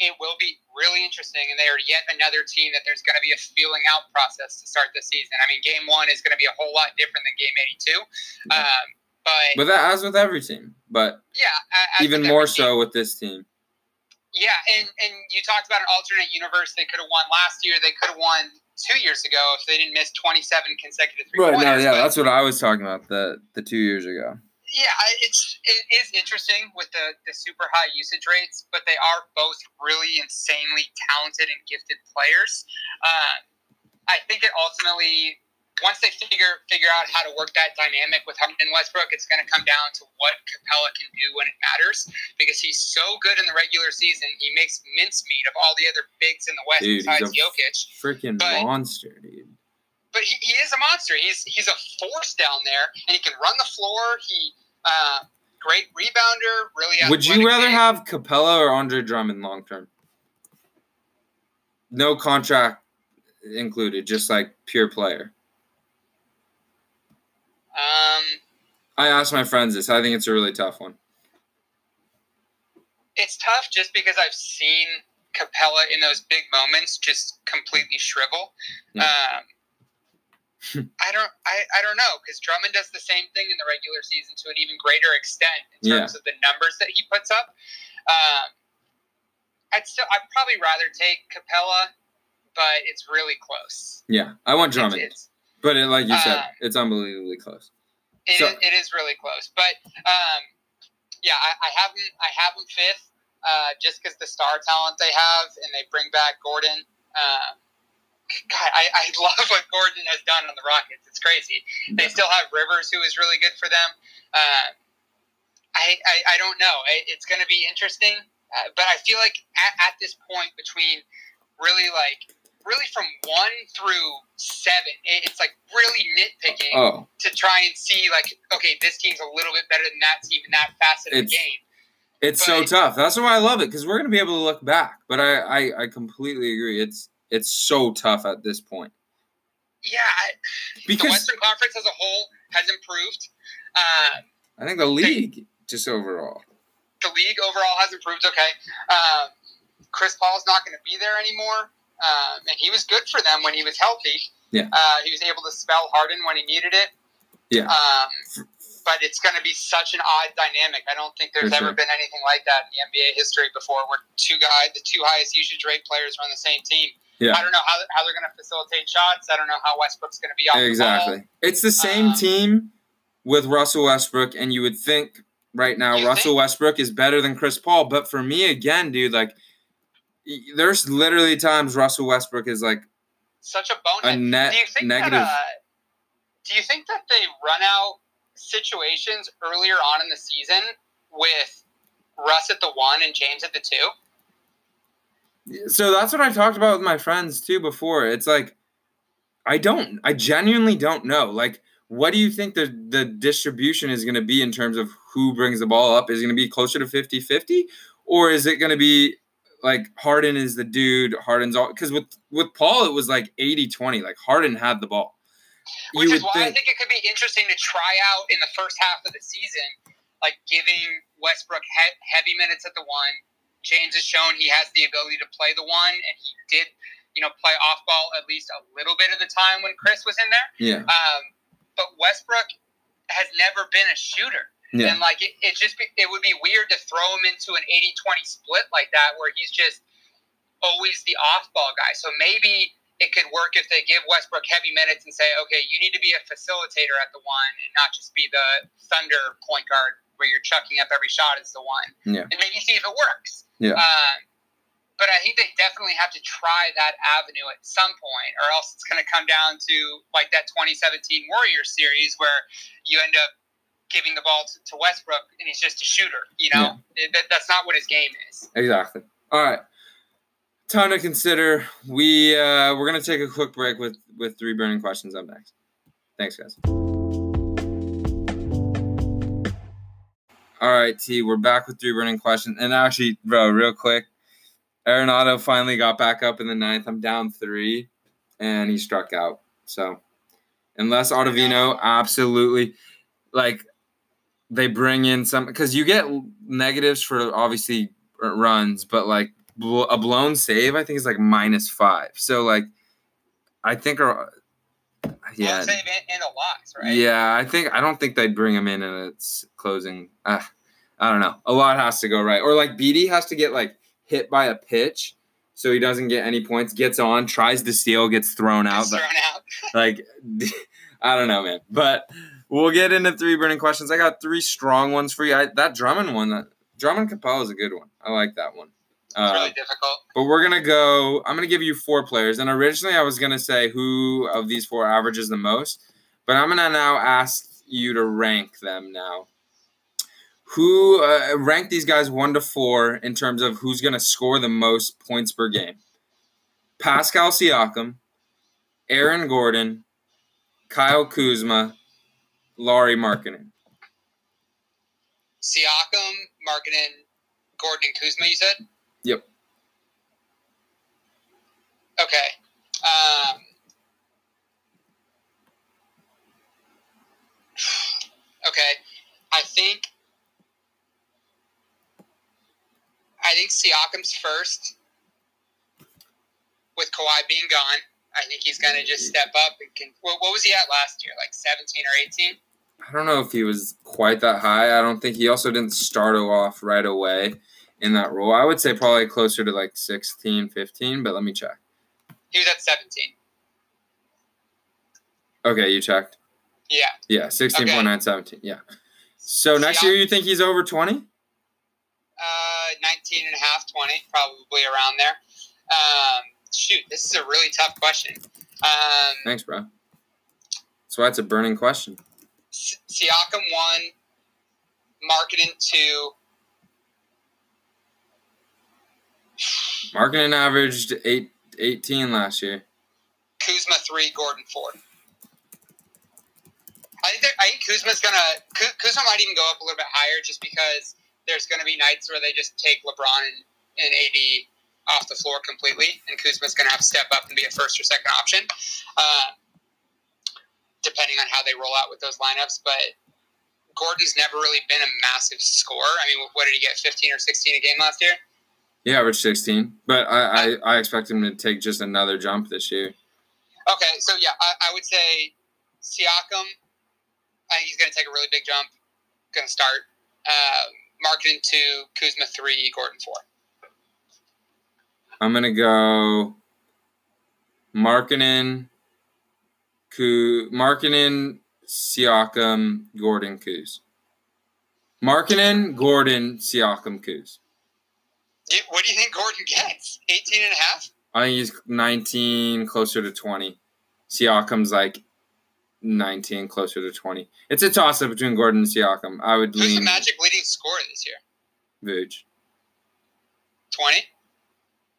it will be really interesting, and they are yet another team that there's going to be a feeling out process to start the season. I mean, game one is going to be a whole lot different than game 82. Um, but But that as with every team, but yeah, as even more every team, so with this team. Yeah, and, and you talked about an alternate universe they could have won last year. They could have won two years ago if they didn't miss 27 consecutive three Right. No. Yeah. but- That's what I was talking about. The the two years ago. Yeah, it's it is interesting with the the super high usage rates, but they are both really insanely talented and gifted players. Uh, I think it ultimately once they figure figure out how to work that dynamic with Harden and Westbrook, it's going to come down to what Capela can do when it matters because he's so good in the regular season. He makes mincemeat of all the other bigs in the West Dude, he's besides a Jokic. freaking But- monster, dude. But he, he is a monster. He's he's a force down there, and he can run the floor. He uh, great rebounder. Really, Would you rather game. have Capela or Andre Drummond long term? No contract included, just like pure player. Um, I asked my friends this. I think it's a really tough one. it's tough just because I've seen Capela in those big moments just completely shrivel. Yeah. Um, I don't, I, I don't know because Drummond does the same thing in the regular season to an even greater extent in Yeah. terms of the numbers that he puts up. Um, I'd still, I'd probably rather take Capela, but it's really close. Yeah, I want It's- Drummond, It's, but it, like you said, Um, it's unbelievably close. It, So- is, it is really close, but um, yeah, I, I have them. I have them fifth, uh, just because the star talent they have, and they bring back Gordon. Um, God, I, I love what Gordon has done on the Rockets. It's crazy. They still have Rivers, who is really good for them. Uh, I, I I don't know. I- It's going to be interesting, uh, but I feel like at, at this point between really like really from one through seven, it's like really nitpicking Oh, to try and see like, okay, this team's a little bit better than that team in that facet of It's- the game. it's so tough. That's why I love it because we're gonna be able to look back. But I, I, I completely agree. It's it's so tough at this point Yeah, I, the because Western Conference as a whole has improved. Uh, I think the league just overall. the league overall has improved. Okay, um, Chris Paul's not going to be there anymore, um, and he was good for them when he was healthy. Yeah. uh, he was able to spell Harden when he needed it. Yeah. Um, but it's going to be such an odd dynamic. I don't think there's ever been anything like that in the NBA history before, where two guys, the two highest usage rate players, are on the same team. Yeah. I don't know how, how they're going to facilitate shots. I don't know how Westbrook's going to be off the. Exactly. It's the same Um, team with Russell Westbrook, and you would think right now Russell think? Westbrook is better than Chris Paul. But for me, again, dude, like there's literally times Russell Westbrook is like Such a a net do you think negative. that? Uh, do you think that they run out situations earlier on in the season with Russ at the one and James at the two? so that's what I've talked about with my friends too before. It's like I don't, I genuinely don't know. Like, what do you think the the distribution is going to be in terms of who brings the ball up? Is it going to be closer to 50-50? or is it going to be like Harden is the dude? Harden's all because with with Paul it was like 80-20. Like Harden had the ball. Which is why I think it could be interesting to try out in the first half of the season, like giving Westbrook he- heavy minutes at the one. James has shown he has the ability to play the one, and he did, you know, play off ball at least a little bit of the time when Chris was in there. yeah, Um, but Westbrook has never been a shooter. Yeah, And like it, it just be, it would be weird to throw him into an 80-20 split like that where he's just always the off-ball guy. So maybe it could work if they give Westbrook heavy minutes and say, okay, you need to be a facilitator at the one and not just be the Thunder point guard where you're chucking up every shot as the one. Yeah. And maybe see if it works. Yeah. Um, but I think they definitely have to try that avenue at some point, or else it's going to come down to like that 2017 Warriors series where you end up giving the ball to, to Westbrook and he's just a shooter. You know, It- that, that's not what his game is. exactly. All right. Time to consider. We uh, we're gonna take a quick break with with three burning questions up next. Thanks, guys. All right, T, we're back with three burning questions. And actually, bro, real quick, Arenado finally got back up in the ninth. I'm down three, and he struck out. So, unless Ottavino absolutely, like, they bring in some, because you get negatives for obviously runs, but like bl- a blown save, I think is like minus five. So, like, I think, are, yeah. Save and, a loss, right? Yeah, I think I don't think they'd bring him in and it's closing. Uh, I don't know. A lot has to go right, or like BD has to get like hit by a pitch, so he doesn't get any points. Gets on, tries to steal, gets thrown out. It's thrown out. like I don't know, man. But we'll get into three burning questions. I got three strong ones for you. I, that Drummond one, that Drummond Capela is a good one. I like that one. Uh, really difficult. but we're gonna go. I'm gonna give you four players, and originally I was gonna say who of these four averages the most, but I'm gonna now ask you to rank them now. Who uh, rank these guys one to four in terms of who's gonna score the most points per game? Pascal Siakam, Aaron Gordon, Kyle Kuzma, Lauri Markkanen. Siakam, Markkanen, Gordon, and Kuzma. You said. Yep. Okay. Um, okay. I think. I think Siakam's first. With Kawhi being gone, I think he's going to just step up and can. What, what was he at last year? Like seventeen or eighteen? I don't know if he was quite that high. I don't think he also didn't start off right away in that role. I would say probably closer to like 16, 15, but let me check. He was at seventeen. Okay, you checked. Yeah. Yeah, 16.9, 17. Yeah. So next year you think he's over 20? Uh, 19 and a half, 20, probably around there. Um, shoot, this is a really tough question. Um, Thanks, bro. That's why it's a burning question. Siakam one, Markkanen two, Markkanen averaged eight, 18 last year. Kuzma three, Gordon four. I think that- I think Kuzma's gonna Kuzma might even go up a little bit higher just because there's gonna be nights where they just take LeBron and, and AD off the floor completely, and Kuzma's gonna have to step up and be a first or second option, uh, depending on how they roll out with those lineups. But Gordon's never really been a massive scorer. I mean, what did he get? 15 or 16 a game last year? He averaged 16, but I, I, I expect him to take just another jump this year. Okay, so yeah, I, I would say Siakam. I think he's going to take a really big jump. Going to start. Uh, Markkanen two, Kuzma three, Gordon four. I'm going to go Markkanen, Ku, Markkanen, Siakam, Gordon, Kuz. Markkanen, Gordon, Siakam, Kuz. What do you think Gordon gets? 18 and a half? I think he's 19, closer to 20. Siakam's like 19, closer to 20. It's a toss up between Gordon and Siakam. I would Who's the lean Magic leading scorer this year? Vooch. 20?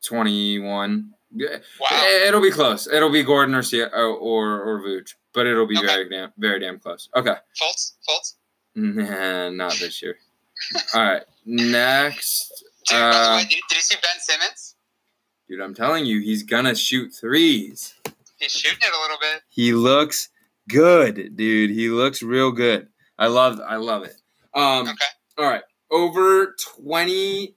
21. Wow. It'll be close. It'll be Gordon or or or, Vooch, but it'll be Okay. very damn very damn close. Okay, Fultz? Fultz? nah, not this year. All right, next, Dude, by the Uh, way, did, did you see Ben Simmons? dude. I'm telling you, he's gonna shoot threes. He's shooting it a little bit. He looks good, dude. He looks real good. I love I love it. Um, Okay. all right, over twenty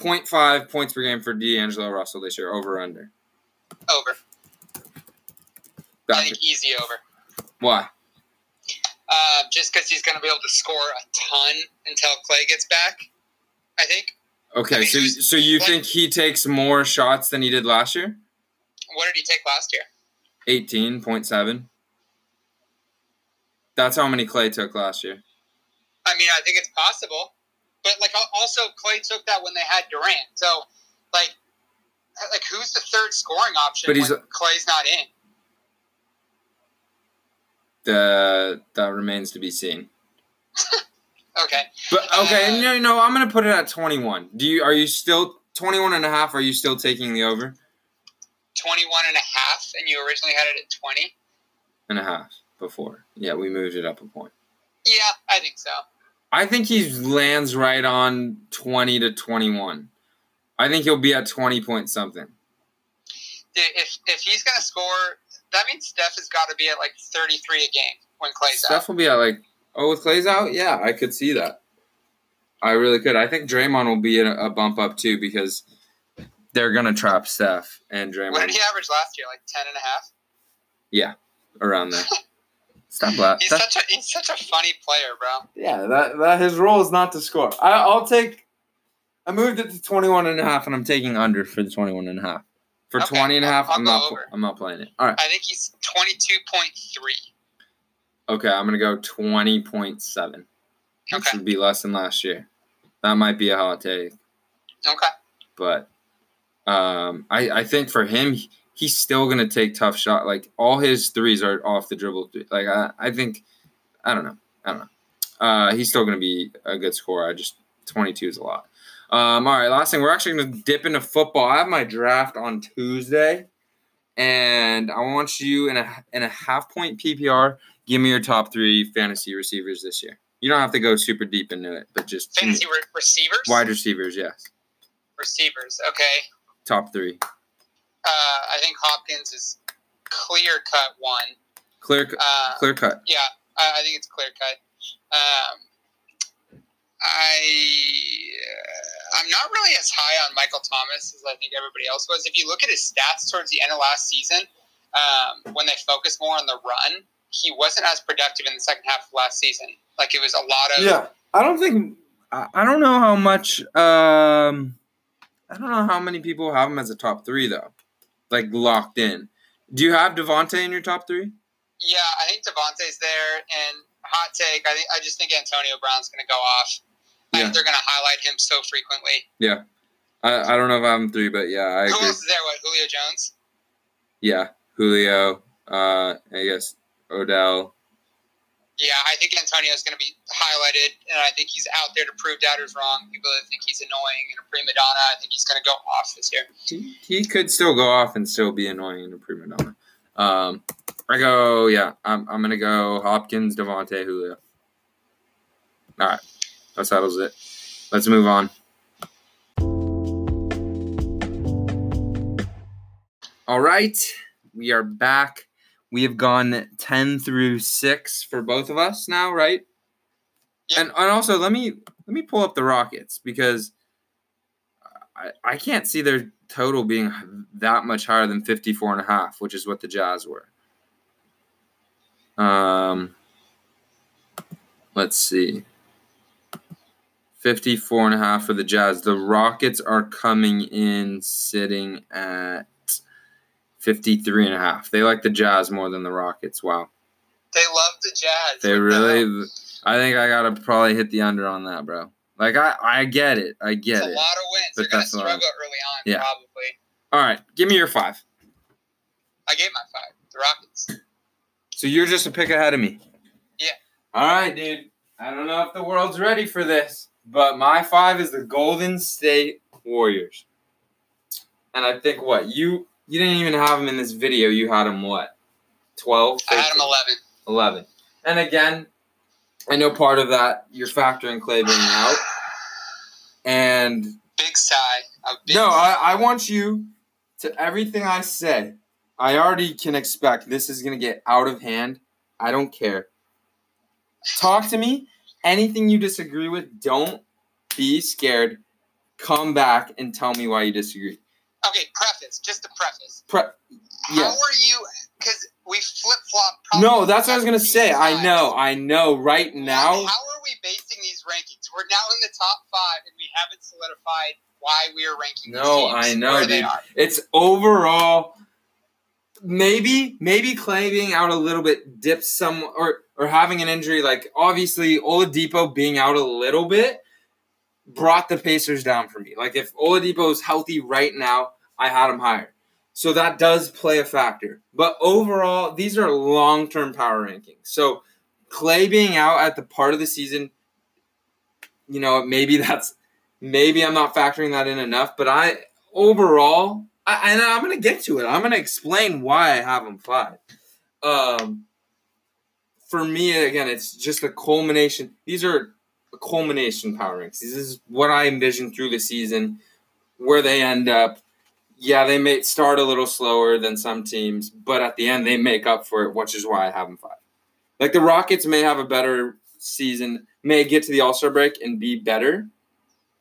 point five points per game for D'Angelo Russell this year. Over or under. Over. I think easy over. why? Uh, just because he's going to be able to score a ton until Klay gets back. I think. Okay, I mean, so so you like- think he takes more shots than he did last year? What did he take last year? Eighteen point seven. That's how many Klay took last year. I mean, I think it's possible, but like also Klay took that when they had Durant. So, like, like who's the third scoring option But he's when Klay's not in? The that remains to be seen. Okay, But okay, Uh, no, no, I'm gonna put it at 21. Do you are you still 21 and a half? Are you still taking the over 21 and a half, and you originally had it at 20. and a half before? Yeah, we moved it up a point. Yeah, I think so. I think he lands right on 20 to 21. I think he'll be at 20 point something. Dude, If if he's gonna score, that means Steph has got to be at like 33 a game when Klay's out. Steph will be at like, oh, with Klay's out? Yeah, I could see that. I really could. I think Draymond will be in a, a bump up too because they're going to trap Steph and Draymond. What did he average last year? Like 10 and a half. Yeah, around there. Stop that. He's such a he's such a funny player, bro. Yeah, that, that his role is not to score. I, I'll take I moved it to 21 and a half, and I'm taking under for the 21 and a half. For Okay, 20 and a half, I'll- I'll I'm not. over. I'm not playing it. All right. I think he's twenty two point three. Okay, I'm gonna go 20.7, Okay. which Okay. would be less than last year. That might be a hot take, Okay. but um, I I think for him, he- he's still gonna take tough shot. Like all his threes are off the dribble. Like I I think I don't know. I don't know. Uh, he's still gonna be a good scorer. I just 22 is a lot. Um, all right, last thing, we're actually gonna dip into football. I have my draft on Tuesday, and I want you in a in a half point PPR. Give me your top three fantasy receivers this year. You don't have to go super deep into it, but just Fantasy re- receivers. wide receivers, yes. receivers. Okay. Top three, Uh, I think Hopkins is clear cut one. clear Uh, clear cut. Yeah, I, I think it's clear cut. Um, I uh, I'm not really as high on Michael Thomas as I think everybody else was. If you look at his stats towards the end of last season, um, when they focused more on the run, he wasn't as productive in the second half of last season. Like it was a lot of Yeah, I don't think I, I don't know how much. Um, I don't know how many people have him as a top three though, like locked in. Do you have Davante in your top three? Yeah, I think Davante's there, and hot take. I think I just think Antonio Brown's going to go off. I Yeah. think they're going to highlight him so frequently. Yeah, I, I don't know if I have him three, but yeah, I Who agree. else is there? What Julio Jones? Yeah, Julio. Uh, I guess Odell. Yeah, I think Antonio's going to be highlighted, and I think he's out there to prove doubters wrong. People that think he's annoying and a prima donna, I think he's going to go off this year. He, he could still go off and still be annoying and a prima donna. Um, I go, yeah, I'm, I'm gonna go Hopkins, Davante, Julio. All right, that settles it. Let's move on. All right, we are back. We have gone ten through six for both of us now, right? And and also let me let me pull up the Rockets because I, I can't see their total being that much higher than 54 and a half, which is what the Jazz were. Um, let's see. 54 and a half for the Jazz. The Rockets are coming in sitting at 53 and a half. They like the Jazz more than the Rockets. Wow. They love the Jazz. They really I think I got to probably hit the under on that, bro. Like I I get it. I It's get a it. A lot of wins. But They're going to that's a lot. struggle early on, Yeah. probably. All right, give me your 5. I gave my five. The Rockets. So you're just a pick ahead of me. Yeah. All right, dude. I don't know if the world's ready for this, but my five is the Golden State Warriors. And I think what you you didn't even have them in this video. You had them what? 12? I had them 11. 11. And again, I know part of that you're factoring Klay being out. And Big sigh. Big no, I, I want you to everything I say. I already can expect this is gonna get out of hand. I don't care. Talk to me. Anything you disagree with, don't be scared. Come back and tell me why you disagree. Okay, preface. Just a preface. Pre- How yeah. are you? Because we flip flop. No, that's what I was gonna say. I know, I know. Right now, How are we basing these rankings? We're now in the top five, and we haven't solidified why we are ranking. No, I know, dude. it's overall maybe maybe Klay being out a little bit dips some or or having an injury like obviously Oladipo being out a little bit brought the Pacers down for me. Like if Oladipo is healthy right now, I had him higher. So that does play a factor. But overall, these are long-term power rankings. So Klay being out at the part of the season, you know, maybe that's maybe I'm not factoring that in enough, but I overall, I, and I'm gonna get to it. I'm gonna explain why I have them five. Um, for me, again, it's just a culmination. These are culmination power ranks. This is what I envision through the season, where they end up. Yeah, they may start a little slower than some teams, but at the end they make up for it, which is why I have them five. Like the Rockets may have a better season, may get to the All Star break and be better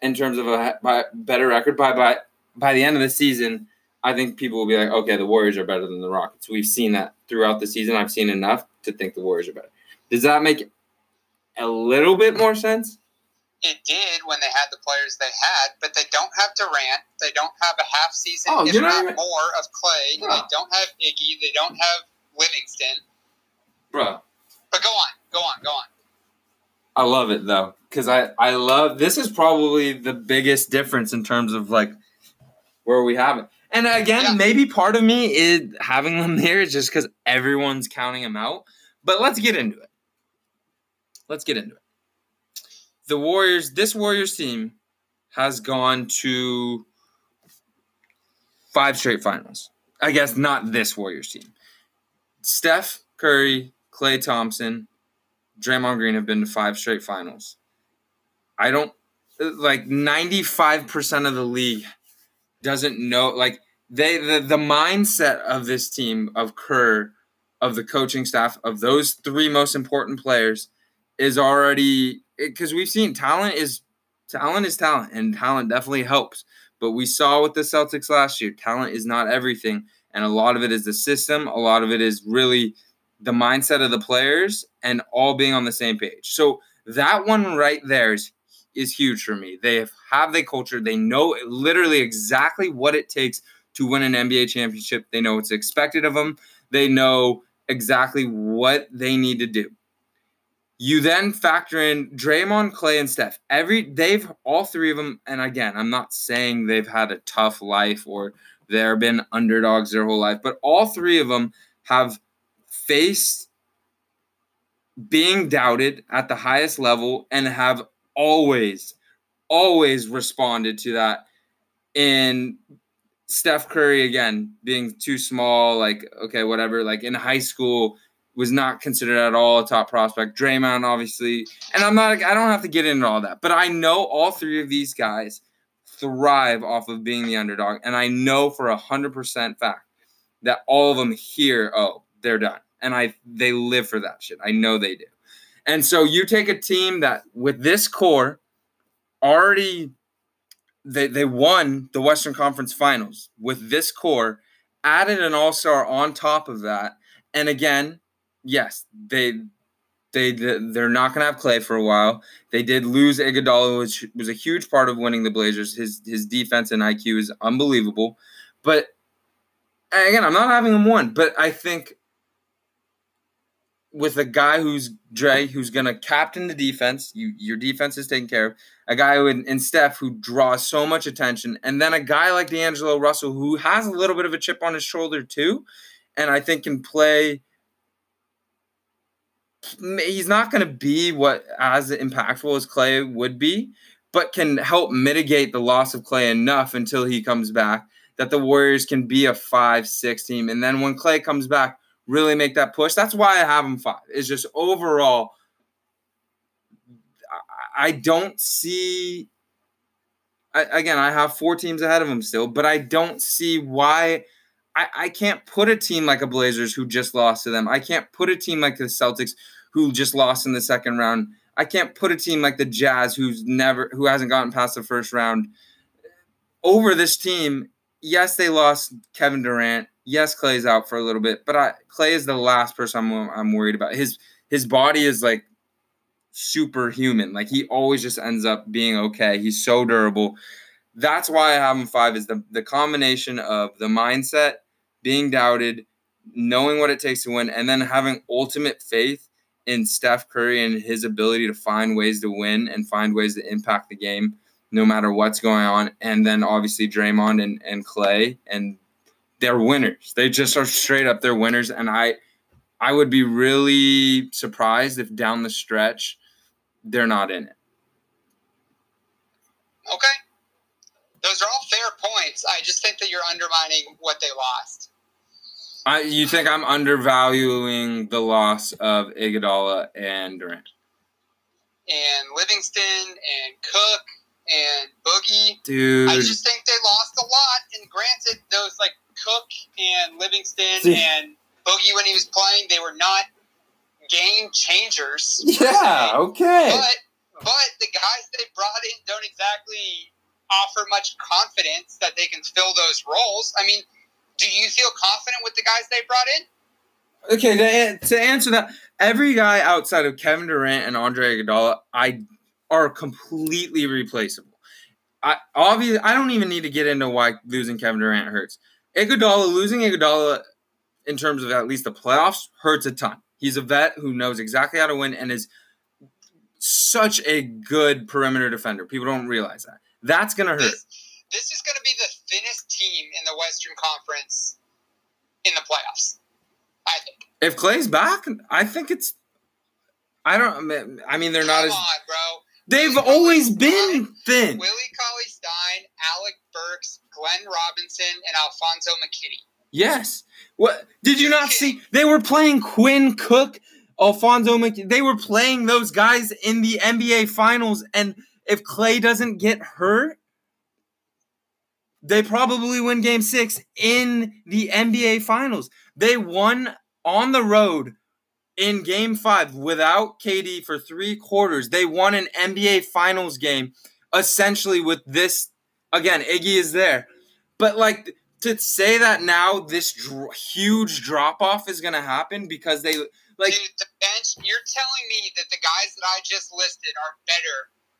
in terms of a by, better record by by by the end of the season. I think people will be like, okay, the Warriors are better than the Rockets. We've seen that throughout the season. I've seen enough to think the Warriors are better. Does that make a little bit more sense? it did when they had the players they had, but they don't have Durant. They don't have a half season, Oh, if not even- more, of Klay. Bro. They don't have Iggy. They don't have Livingston. bro. But go on, go on, go on. I love it though, because I I love this is probably the biggest difference in terms of like where we have it. And again, Yeah. maybe part of me is having them there is just because everyone's counting them out. But let's get into it. Let's get into it. The Warriors, this Warriors team has gone to five straight finals. I guess not this Warriors team. Steph Curry, Klay Thompson, Draymond Green have been to five straight finals. I don't like 95% of the league doesn't know like they the, the mindset of this team of Kerr of the coaching staff of those three most important players is already because we've seen talent is talent is talent and talent definitely helps but we saw with the Celtics last year talent is not everything and a lot of it is the system a lot of it is really the mindset of the players and all being on the same page. So that one right there is is huge for me. They have, have the culture. They know literally exactly what it takes to win an NBA championship. They know what's expected of them. They know exactly what they need to do. You then factor in Draymond, Klay, and Steph. Every they've all three of them. And again, I'm not saying they've had a tough life or they've been underdogs their whole life, but all three of them have faced being doubted at the highest level and have always, always responded to that. In Steph Curry, again, being too small, like, okay, whatever, like in high school, was not considered at all a top prospect. Draymond, obviously, and I'm not, I don't have to get into all that, but I know all three of these guys thrive off of being the underdog. And I know for a 100% fact that all of them here, oh, they're done. And I they live for that shit. I know they do. And so you take a team that with this core already they they won the Western Conference Finals with this core, added an all-star on top of that. And again, yes, they they they're not going to have Klay for a while. They did lose Iguodala, which was a huge part of winning the Blazers. His his defense and IQ is unbelievable. But again, I'm not having him won, but I think with a guy who's Dre, who's gonna captain the defense, you your defense is taken care of. A guy who in Steph who draws so much attention, and then a guy like D'Angelo Russell who has a little bit of a chip on his shoulder too, and I think can play. He's not going to be what as impactful as Klay would be, but can help mitigate the loss of Klay enough until he comes back that the Warriors can be a five six team, and then when Klay comes back really make that push. That's why I have him five. It's just overall, I, don't see. I, again, I have four teams ahead of him still, but I don't see why. I, I can't put a team like a Blazers who just lost to them. I can't put a team like the Celtics who just lost in the second round. I can't put a team like the Jazz who's never who hasn't gotten past the first round over this team. Yes, they lost Kevin Durant yes, Klay's out for a little bit, but I, Klay is the last person I'm, I'm worried about. His his body is like superhuman. Like he always just ends up being okay. He's so durable. That's why I have him five. Is the the combination of the mindset, being doubted, knowing what it takes to win, and then having ultimate faith in Steph Curry and his ability to find ways to win and find ways to impact the game no matter what's going on. And then obviously Draymond and, and Klay and they're winners. They just are straight up they're winners. And I I would be really surprised if down the stretch they're not in it. Okay. Those are all fair points. I just think that you're undermining what they lost. I you think I'm undervaluing the loss of Iguodala and Durant. And Livingston and Cook and Boogie. Dude. I just think they lost a lot. And granted, those like Cook and Livingston See- and Boogie when he was playing, they were not game changers. yeah, okay. But but the guys they brought in don't exactly offer much confidence that they can fill those roles. I mean, do you feel confident with the guys they brought in? Okay, to, to answer that, every guy outside of Kevin Durant and Andre Iguodala, I are completely replaceable. I obviously I don't even need to get into why losing Kevin Durant hurts. Iguodala losing Iguodala in terms of at least the playoffs hurts a ton. He's a vet who knows exactly how to win and is such a good perimeter defender. People don't realize that. That's gonna hurt. This, this is going to be the thinnest team in the Western Conference in the playoffs. I think. If Klay's back, I think it's. I don't. I mean, they're Come not as. on, bro. They've Willie always been thin. Willie Cauley Stein, Alec Burks, Glenn Robinson, and Alfonzo McKinnie. Yes. What did you not see? They were playing Quinn Cook, Alfonzo Mc. They were playing those guys in the NBA Finals, and if Klay doesn't get hurt, they probably win Game Six in the NBA Finals. They won on the road in Game Five without KD for three quarters. They won an NBA Finals game essentially with this. Again, Iggy is there, but like to say that now this dr- huge drop off is going to happen because they like Dude, the bench, you're telling me that the guys that I just listed are better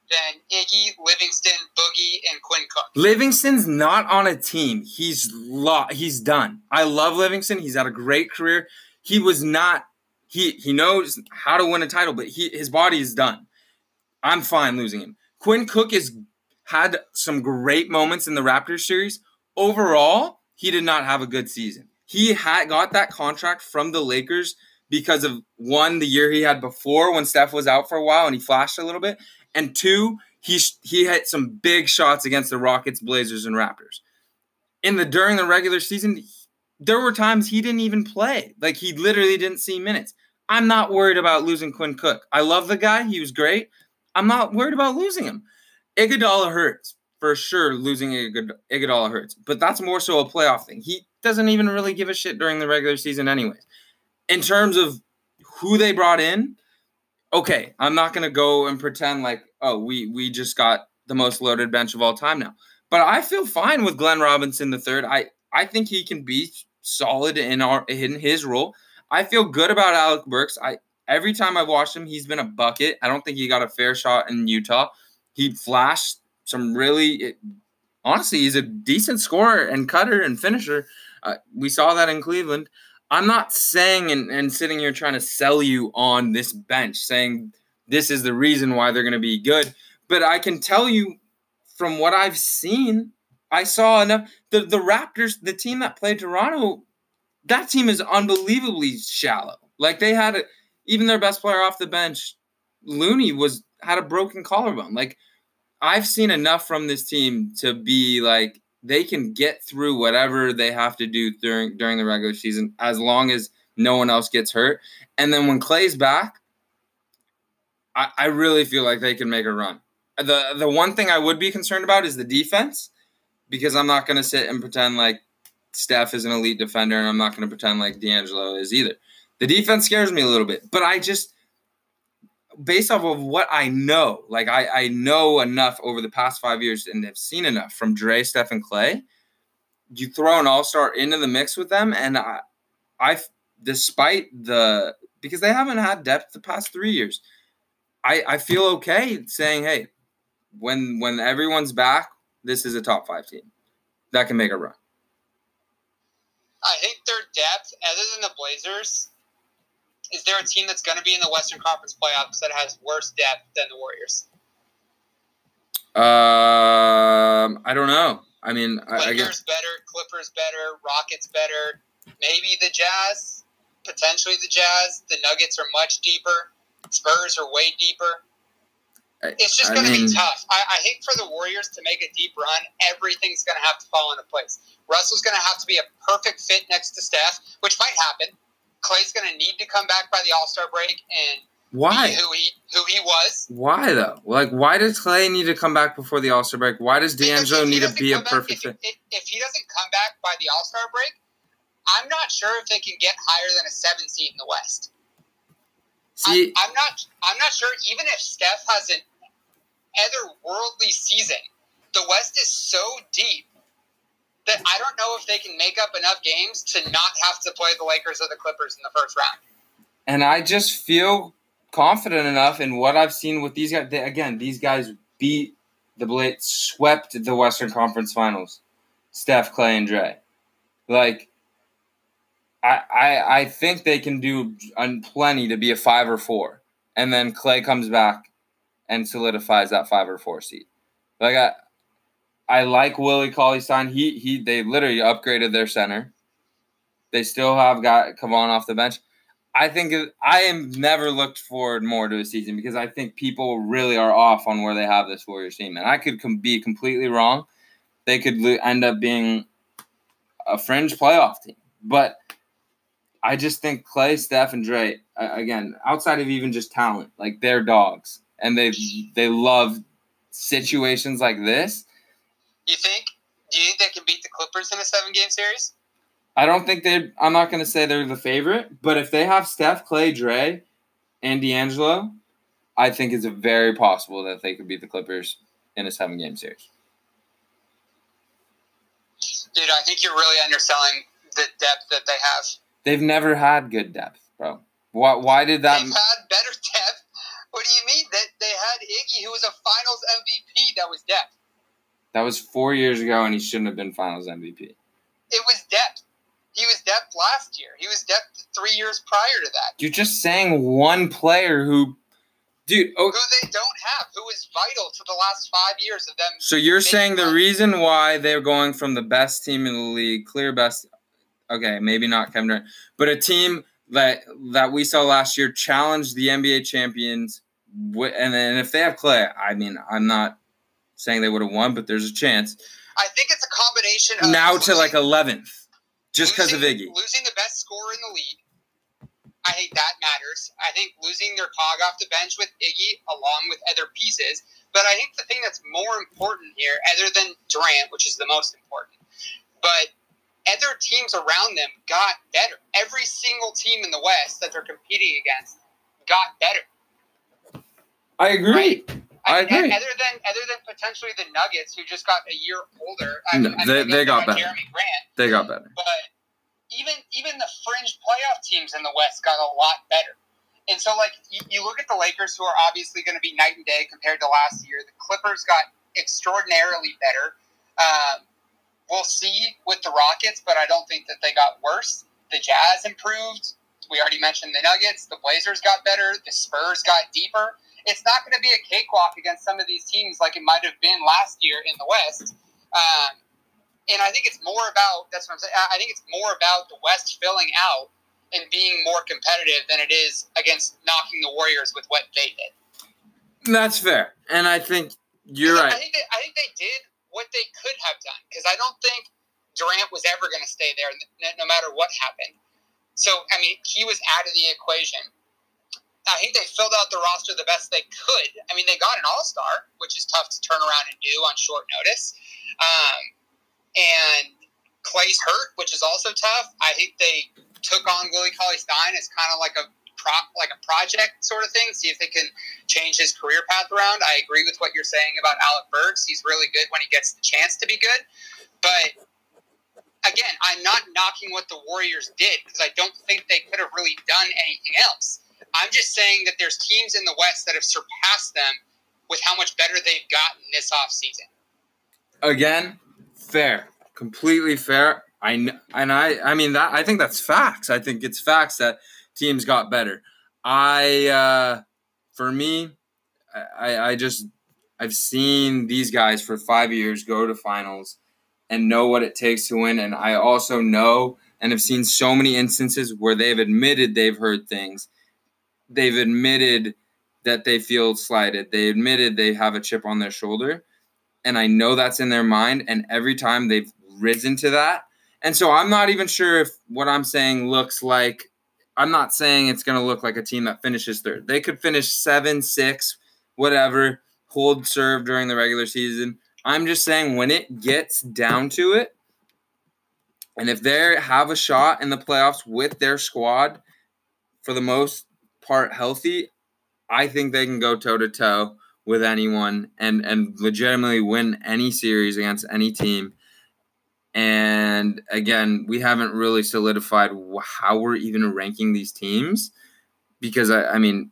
than Iggy, Livingston, Boogie, and Quinn Cook. Livingston's not on a team. He's lo- he's done. I love Livingston. He's had a great career. He was not he he knows how to win a title, but he his body is done. I'm fine losing him. Quinn Cook has had some great moments in the Raptors series. Overall, he did not have a good season. He had got that contract from the Lakers because of one the year he had before when Steph was out for a while and he flashed a little bit, and two he he hit some big shots against the Rockets, Blazers, and Raptors. In the during the regular season, there were times he didn't even play. Like he literally didn't see minutes. I'm not worried about losing Quinn Cook. I love the guy; he was great. I'm not worried about losing him. Iguodala hurts for sure. Losing Iguodala hurts, but that's more so a playoff thing. He doesn't even really give a shit during the regular season, anyways. In terms of who they brought in, okay, I'm not gonna go and pretend like oh we we just got the most loaded bench of all time now. But I feel fine with Glenn Robinson the third. I I think he can be solid in our in his role. I feel good about Alec Burks. I every time I've watched him, he's been a bucket. I don't think he got a fair shot in Utah. He flashed some really, it, honestly, he's a decent scorer and cutter and finisher. Uh, we saw that in Cleveland. I'm not saying and, and sitting here trying to sell you on this bench, saying this is the reason why they're going to be good. But I can tell you from what I've seen, I saw enough. The, the Raptors, the team that played Toronto, that team is unbelievably shallow. Like they had a, even their best player off the bench, Looney was had a broken collarbone. Like I've seen enough from this team to be like they can get through whatever they have to do during during the regular season as long as no one else gets hurt. And then when Klay's back, I, I really feel like they can make a run. The the one thing I would be concerned about is the defense, because I'm not gonna sit and pretend like Steph is an elite defender, and I'm not gonna pretend like D'Angelo is either. The defense scares me a little bit, but I just based off of what I know, like I, I know enough over the past five years and have seen enough from Dre, Steph, and Klay. You throw an all star into the mix with them, and I, I, despite the because they haven't had depth the past three years, I, I feel okay saying, hey, when when everyone's back, this is a top five team that can make a run. I think their depth, other than the Blazers, is there a team that's going to be in the Western Conference playoffs that has worse depth than the Warriors? Um, I don't know. I mean, I, I guess better, Clippers better, Rockets better, maybe the Jazz, potentially the Jazz. The Nuggets are much deeper. Spurs are way deeper. I- It's just going to be tough. I, I think for the Warriors to make a deep run, everything's going to have to fall into place. Russell's going to have to be a perfect fit next to Steph, which might happen. Klay's going to need to come back by the All Star break and why? be who he who he was. Why though? Like, why does Klay need to come back before the All Star break? Why does D'Angelo need to be a come back- perfect if, fit? If, if he doesn't come back by the All Star break, I'm not sure if they can get higher than a seven seed in the West. See, I'm, I'm not. I'm not sure. Even if Steph has an otherworldly season, the West is so deep that I don't know if they can make up enough games to not have to play the Lakers or the Clippers in the first round. and I just feel confident enough in what I've seen with these guys. They, again, these guys beat the Blazers, swept the Western Conference Finals. Steph, Klay, and Dre. Like, I, I, I think they can do plenty to be a five or four, and then Klay comes back and solidifies that five or four seed. Like I, I like Willie Cauley Stein. He he they literally upgraded their center. They still have got Kevon off the bench. I think I am never looked forward more to a season because I think people really are off on where they have this Warriors team, and I could com- be completely wrong. They could lo- end up being a fringe playoff team, but I just think Klay, Steph, and Dre again, outside of even just talent, like they're dogs, and they they love situations like this. You think? Do you think they can beat the Clippers in a seven game series? I don't think they. I'm not going to say they're the favorite, but if they have Steph, Klay, Dre, and D'Angelo, I think it's very possible that they could beat the Clippers in a seven game series. Dude, I think you're really underselling the depth that they have. They've never had good depth, bro. Why, why did that? They've had better depth. What do you mean? That they had Iggy, who was a Finals MVP. That was depth. That was four years ago, and he shouldn't have been Finals MVP. It was depth. He was depth last year. He was depth three years prior to that. You're just saying one player who, dude, oh, who they don't have, who is vital to the last five years of them. So you're saying the reason why they're going from the best team in the league, clear best, okay, maybe not Kevin Durant, but a team that that we saw last year challenged the NBA champions, and then if they have Klay, I mean, I'm not saying they would have won, but there's a chance. I think it's a combination of now to like 11th just because of Iggy. Losing the best scorer in the league, I think that matters. I think losing their cog off the bench with Iggy, along with other pieces. But I think the thing that's more important here, other than Durant, which is the most important, but other teams around them got better. Every single team in the West that they're competing against got better. I agree. Right? I, agree. Other than other than potentially the Nuggets, who just got a year older, I, no, they, they got better. Jerami Grant, they got better. But even even the fringe playoff teams in the West got a lot better. And so, like you, you look at the Lakers, who are obviously going to be night and day compared to last year. The Clippers got extraordinarily better. Um, we'll see with the Rockets, but I don't think that they got worse. The Jazz improved. We already mentioned the Nuggets. The Blazers got better. The Spurs got deeper it's not going to be a cakewalk against some of these teams like it might have been last year in the West. Um, and I think it's more about that's what I'm saying. I think it's more about the West filling out and being more competitive than it is against knocking the Warriors with what they did. That's fair, and I think you're right. I think they, I think they did what they could have done because I don't think Durant was ever going to stay there no matter what happened. So I mean, he was out of the equation. I think they filled out the roster the best they could. I mean, they got an all star, which is tough to turn around and do on short notice. Um, and Klay's hurt, which is also tough. I think they took on Willie Cauley Stein as kind of like a prop, like a project sort of thing. See if they can change his career path around. I agree with what you're saying about Alec Burks. He's really good when he gets the chance to be good. But again, I'm not knocking what the Warriors did because I don't think they could have really done anything else. I'm just saying that there's teams in the West that have surpassed them with how much better they've gotten this offseason. Again, fair, completely fair. I and I I mean that I think that's facts. I think it's facts that teams got better. I uh for me, I I just I've seen these guys for 5 years go to finals and know what it takes to win and I also know and have seen so many instances where they've admitted they've heard things they've admitted that they feel slighted. They admitted they have a chip on their shoulder. And I know that's in their mind. And every time they've risen to that. And so I'm not even sure if what I'm saying looks like, I'm not saying it's going to look like a team that finishes third. They could finish seven, six, whatever, hold serve during the regular season. I'm just saying when it gets down to it, and if they have a shot in the playoffs with their squad for the most part healthy, I think they can go toe to toe with anyone and and legitimately win any series against any team. And again, we haven't really solidified how we're even ranking these teams because I, I mean,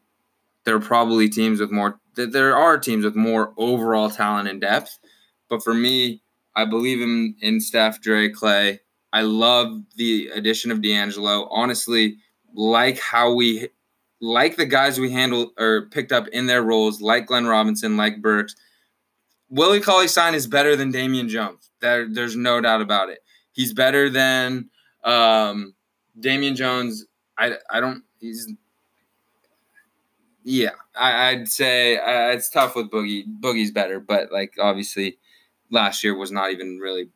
there are probably teams with more. There are teams with more overall talent and depth, but for me, I believe in in Steph, Dre, Klay. I love the addition of D'Angelo. Honestly, like how we like the guys we handled or picked up in their roles, like Glenn Robinson, like Burks. Willie Cauley Stein is better than Damian Jones. There, there's no doubt about it. He's better than um, Damian Jones. I, I don't. He's yeah. I, would say uh, it's tough with Boogie. Boogie's better, but like obviously, last year was not even really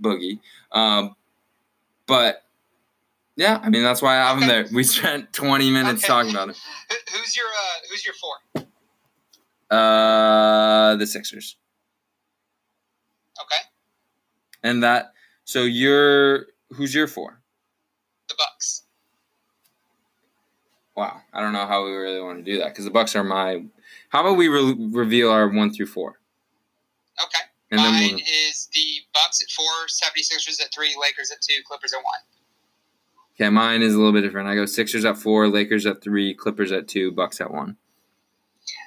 Boogie. Um, but yeah, I mean that's why I have him there. We spent 20 minutes okay. talking about it. Who's your uh, Who's your four? Uh, the Sixers. Okay. And that. So you're who's your four? The Bucks. Wow, I don't know how we really want to do that because the Bucks are my. How about we re- reveal our one through four? Okay. And Mine we'll... is the Bucks at four, 76ers at three, Lakers at two, Clippers at one. Okay, mine is a little bit different. I go Sixers at four, Lakers at three, Clippers at two, Bucks at one.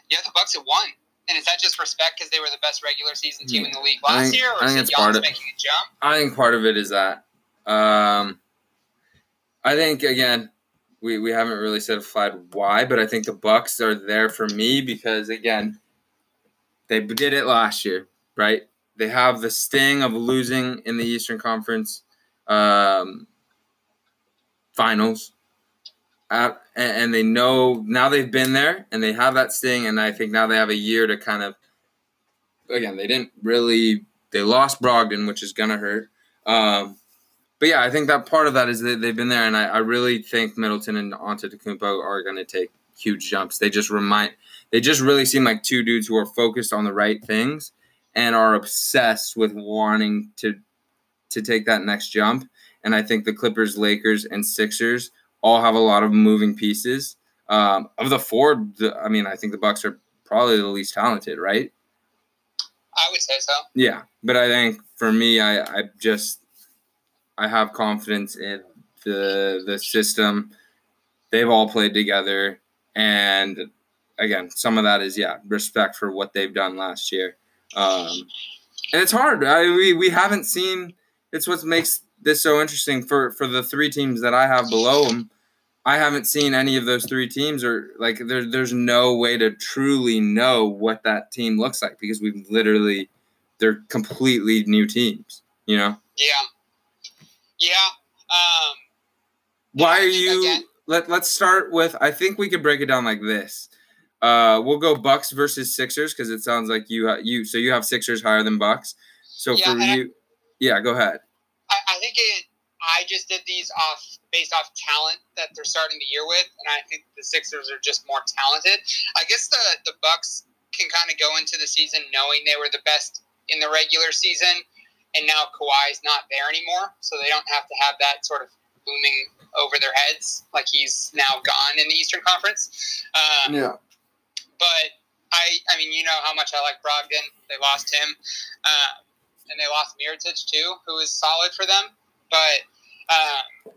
Yeah, the Bucks at one. And is that just respect because they were the best regular season team yeah. in the league last think, year, or I think it's part of, making a jump? I think part of it is that. Um, I think again, we, we haven't really said why, but I think the Bucks are there for me because again, they did it last year, right? They have the sting of losing in the Eastern Conference. Um, finals. And, they know now they've been there and they have that sting, and I think now they have a year to kind of. Again, they didn't really. They lost Brogdon, which is gonna hurt. Um, but yeah, I think that part of that is that they've been there, and I, I really think Middleton and Antetokounmpo are to take huge jumps. They just remind, they just really seem like two dudes who are focused on the right things and are obsessed with wanting to to take that next jump. And I think the Clippers, Lakers, and Sixers all have a lot of moving pieces. Um, of the four, the, I mean, I think the Bucks are probably the least talented, right? I would say so. Yeah, but I think for me, I, I just I have confidence in the the system. They've all played together, and again, some of that is yeah, respect for what they've done last year. Um, and it's hard. I, we we haven't seen. It's what makes this is so interesting for for the three teams that I have below them. I haven't seen any of those three teams, or like there, there's no way to truly know what that team looks like because we've literally they're completely new teams. You know? Yeah, yeah. Um, Why are you? Again. Let Let's start with. I think we could break it down like this. Uh, we'll go Bucks versus Sixers because it sounds like you ha- you so you have Sixers higher than Bucks. So yeah, for you, I, yeah, go ahead. I, think it. I just did these off based off talent that they're starting the year with, and I think the Sixers are just more talented. I guess the the Bucks can kind of go into the season knowing they were the best in the regular season, and now Kawhi's not there anymore, so they don't have to have that sort of looming over their heads like he's now gone in the Eastern Conference. Um, yeah. But I, I mean, you know how much I like Brogdon. They lost him. Uh, and they lost Mirotic too, who was solid for them. But um,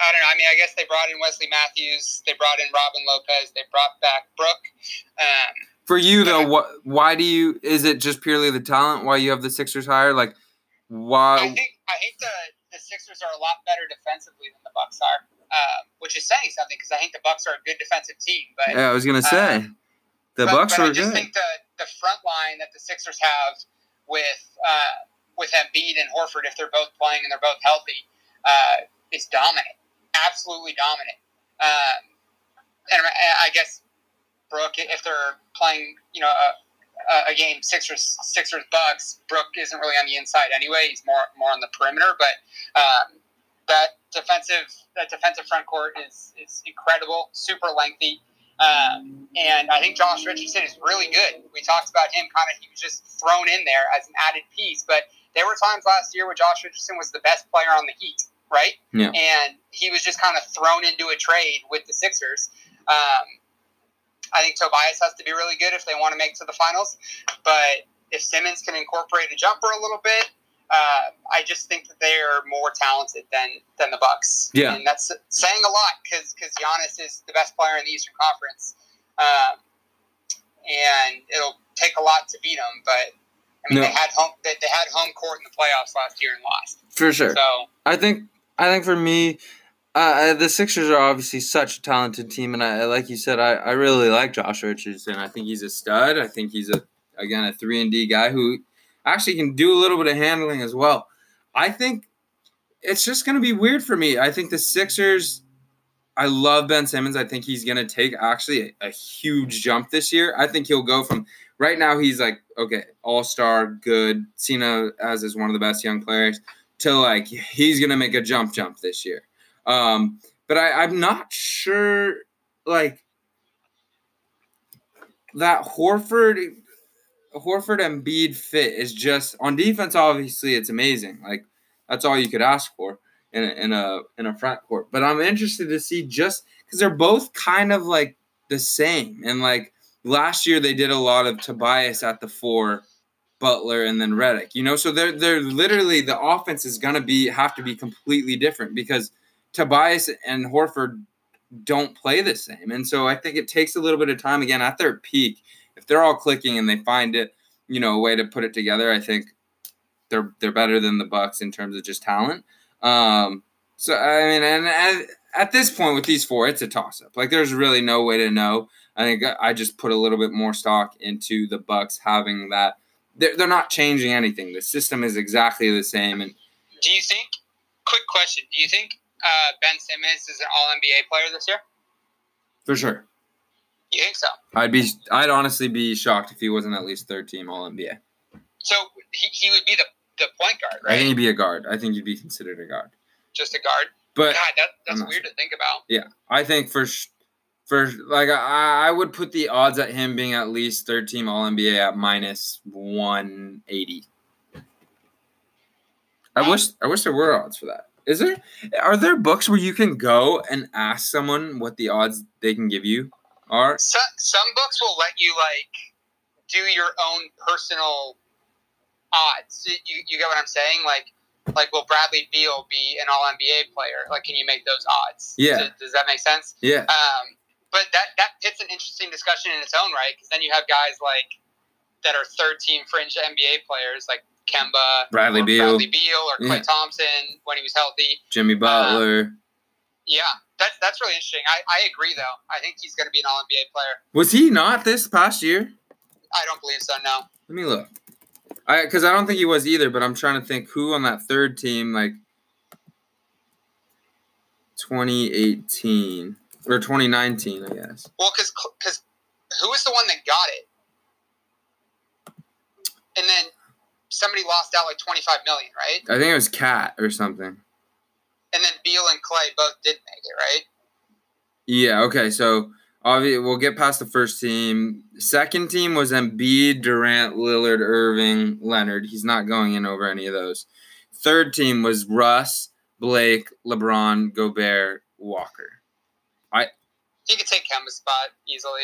I don't know. I mean, I guess they brought in Wesley Matthews, they brought in Robin Lopez, they brought back Brook. Um, for you though, what? Why do you? Is it just purely the talent? Why you have the Sixers higher? Like, why? I think I think the the Sixers are a lot better defensively than the Bucks are, uh, which is saying something because I think the Bucks are a good defensive team. But yeah, I was gonna say uh, the but, Bucks but are I just good. think the the front line that the Sixers have with uh, with Embiid and Horford if they're both playing and they're both healthy uh, is dominant, absolutely dominant. Um, and I guess Brook, if they're playing, you know, a, a game Sixers Sixers Bucks, Brook isn't really on the inside anyway. He's more more on the perimeter, but um, that defensive that defensive front court is is incredible, super lengthy. Um, and I think Josh Richardson is really good. We talked about him kind of, he was just thrown in there as an added piece. But there were times last year where Josh Richardson was the best player on the Heat, right? Yeah. And he was just kind of thrown into a trade with the Sixers. Um, I think Tobias has to be really good if they want to make to the finals. But if Simmons can incorporate a jumper a little bit, uh, I just think that they are more talented than than the Bucks. Yeah, and that's saying a lot because because Giannis is the best player in the Eastern Conference, um, and it'll take a lot to beat them. But I mean, No. they had home they, they had home court in the playoffs last year and lost. For sure. So I think I think for me, uh, the Sixers are obviously such a talented team, and I like you said, I, I really like Josh Richardson. I think he's a stud. I think he's a again a three and D guy who actually can do a little bit of handling as well. I think it's just going to be weird for me. I think the Sixers. I love Ben Simmons. I think he's going to take actually a, a huge jump this year. I think he'll go from right now he's like okay, all star, good, Cena as is one of the best young players to like he's gonna make a jump jump this year. Um, but I, I'm not sure like that Horford Horford and Embiid fit is just on defense. Obviously, it's amazing. Like that's all you could ask for in a, in a in a front court. But I'm interested to see just because they're both kind of like the same. And like last year, they did a lot of Tobias at the four, Butler, and then Redick. You know, so they're they're literally the offense is gonna be have to be completely different because Tobias and Horford don't play the same. And so I think it takes a little bit of time again at their peak. They're all clicking and they find it, you know, a way to put it together, I think they're they're better than the Bucks in terms of just talent. Um, so I mean, and at, at this point with these four, it's a toss up. Like there's really no way to know. I think I just put a little bit more stock into the Bucks having that. They're, they're not changing anything. The system is exactly the same, and do you think? Quick question: Do you think uh, Ben Simmons is an All NBA player this year? for sure, You think so? I'd be I'd honestly be shocked if he wasn't at least third team All NBA. So he, he would be the, the point guard, right? I think he'd be a guard. I think he'd be considered a guard. Just a guard. But God, that, that's weird to think about. Yeah, I think for sh- for like I, I would put the odds at him being at least third team All NBA at minus one eighty. I wish I wish there were odds for that. Is there? Are there books where you can go and ask someone what the odds they can give you are? Some, some books will let you like do your own personal odds. You, you get what I'm saying? Like, like will Bradley Beal be an All NBA player? Like, can you make those odds? Yeah. Does, does that make sense? Yeah, Um, but that that it's an interesting discussion in its own right because then you have guys like that are third team fringe NBA players like Kemba, Bradley Beal. Bradley Beal, or Klay Yeah. Thompson when he was healthy. Jimmy Butler. Yeah, that's that's really interesting. I, I agree though. I think he's going to be an All NBA player. Was he not this past year? I don't believe so. No. Let me look. I because I don't think he was either, but I'm trying to think who on that third team like 2018 or 2019, I guess. Well, because because who was the one that got it? And then somebody lost out like twenty five million, right? I think it was Cat or something. And then Beal and Klay both did make it, right? Yeah. Okay. So obviously we'll get past the first team. Second team was Embiid, Durant, Lillard, Irving, Leonard. He's not going in over any of those. Third team was Russ, Blake, LeBron, Gobert, Walker. I he could take Kemba's spot easily.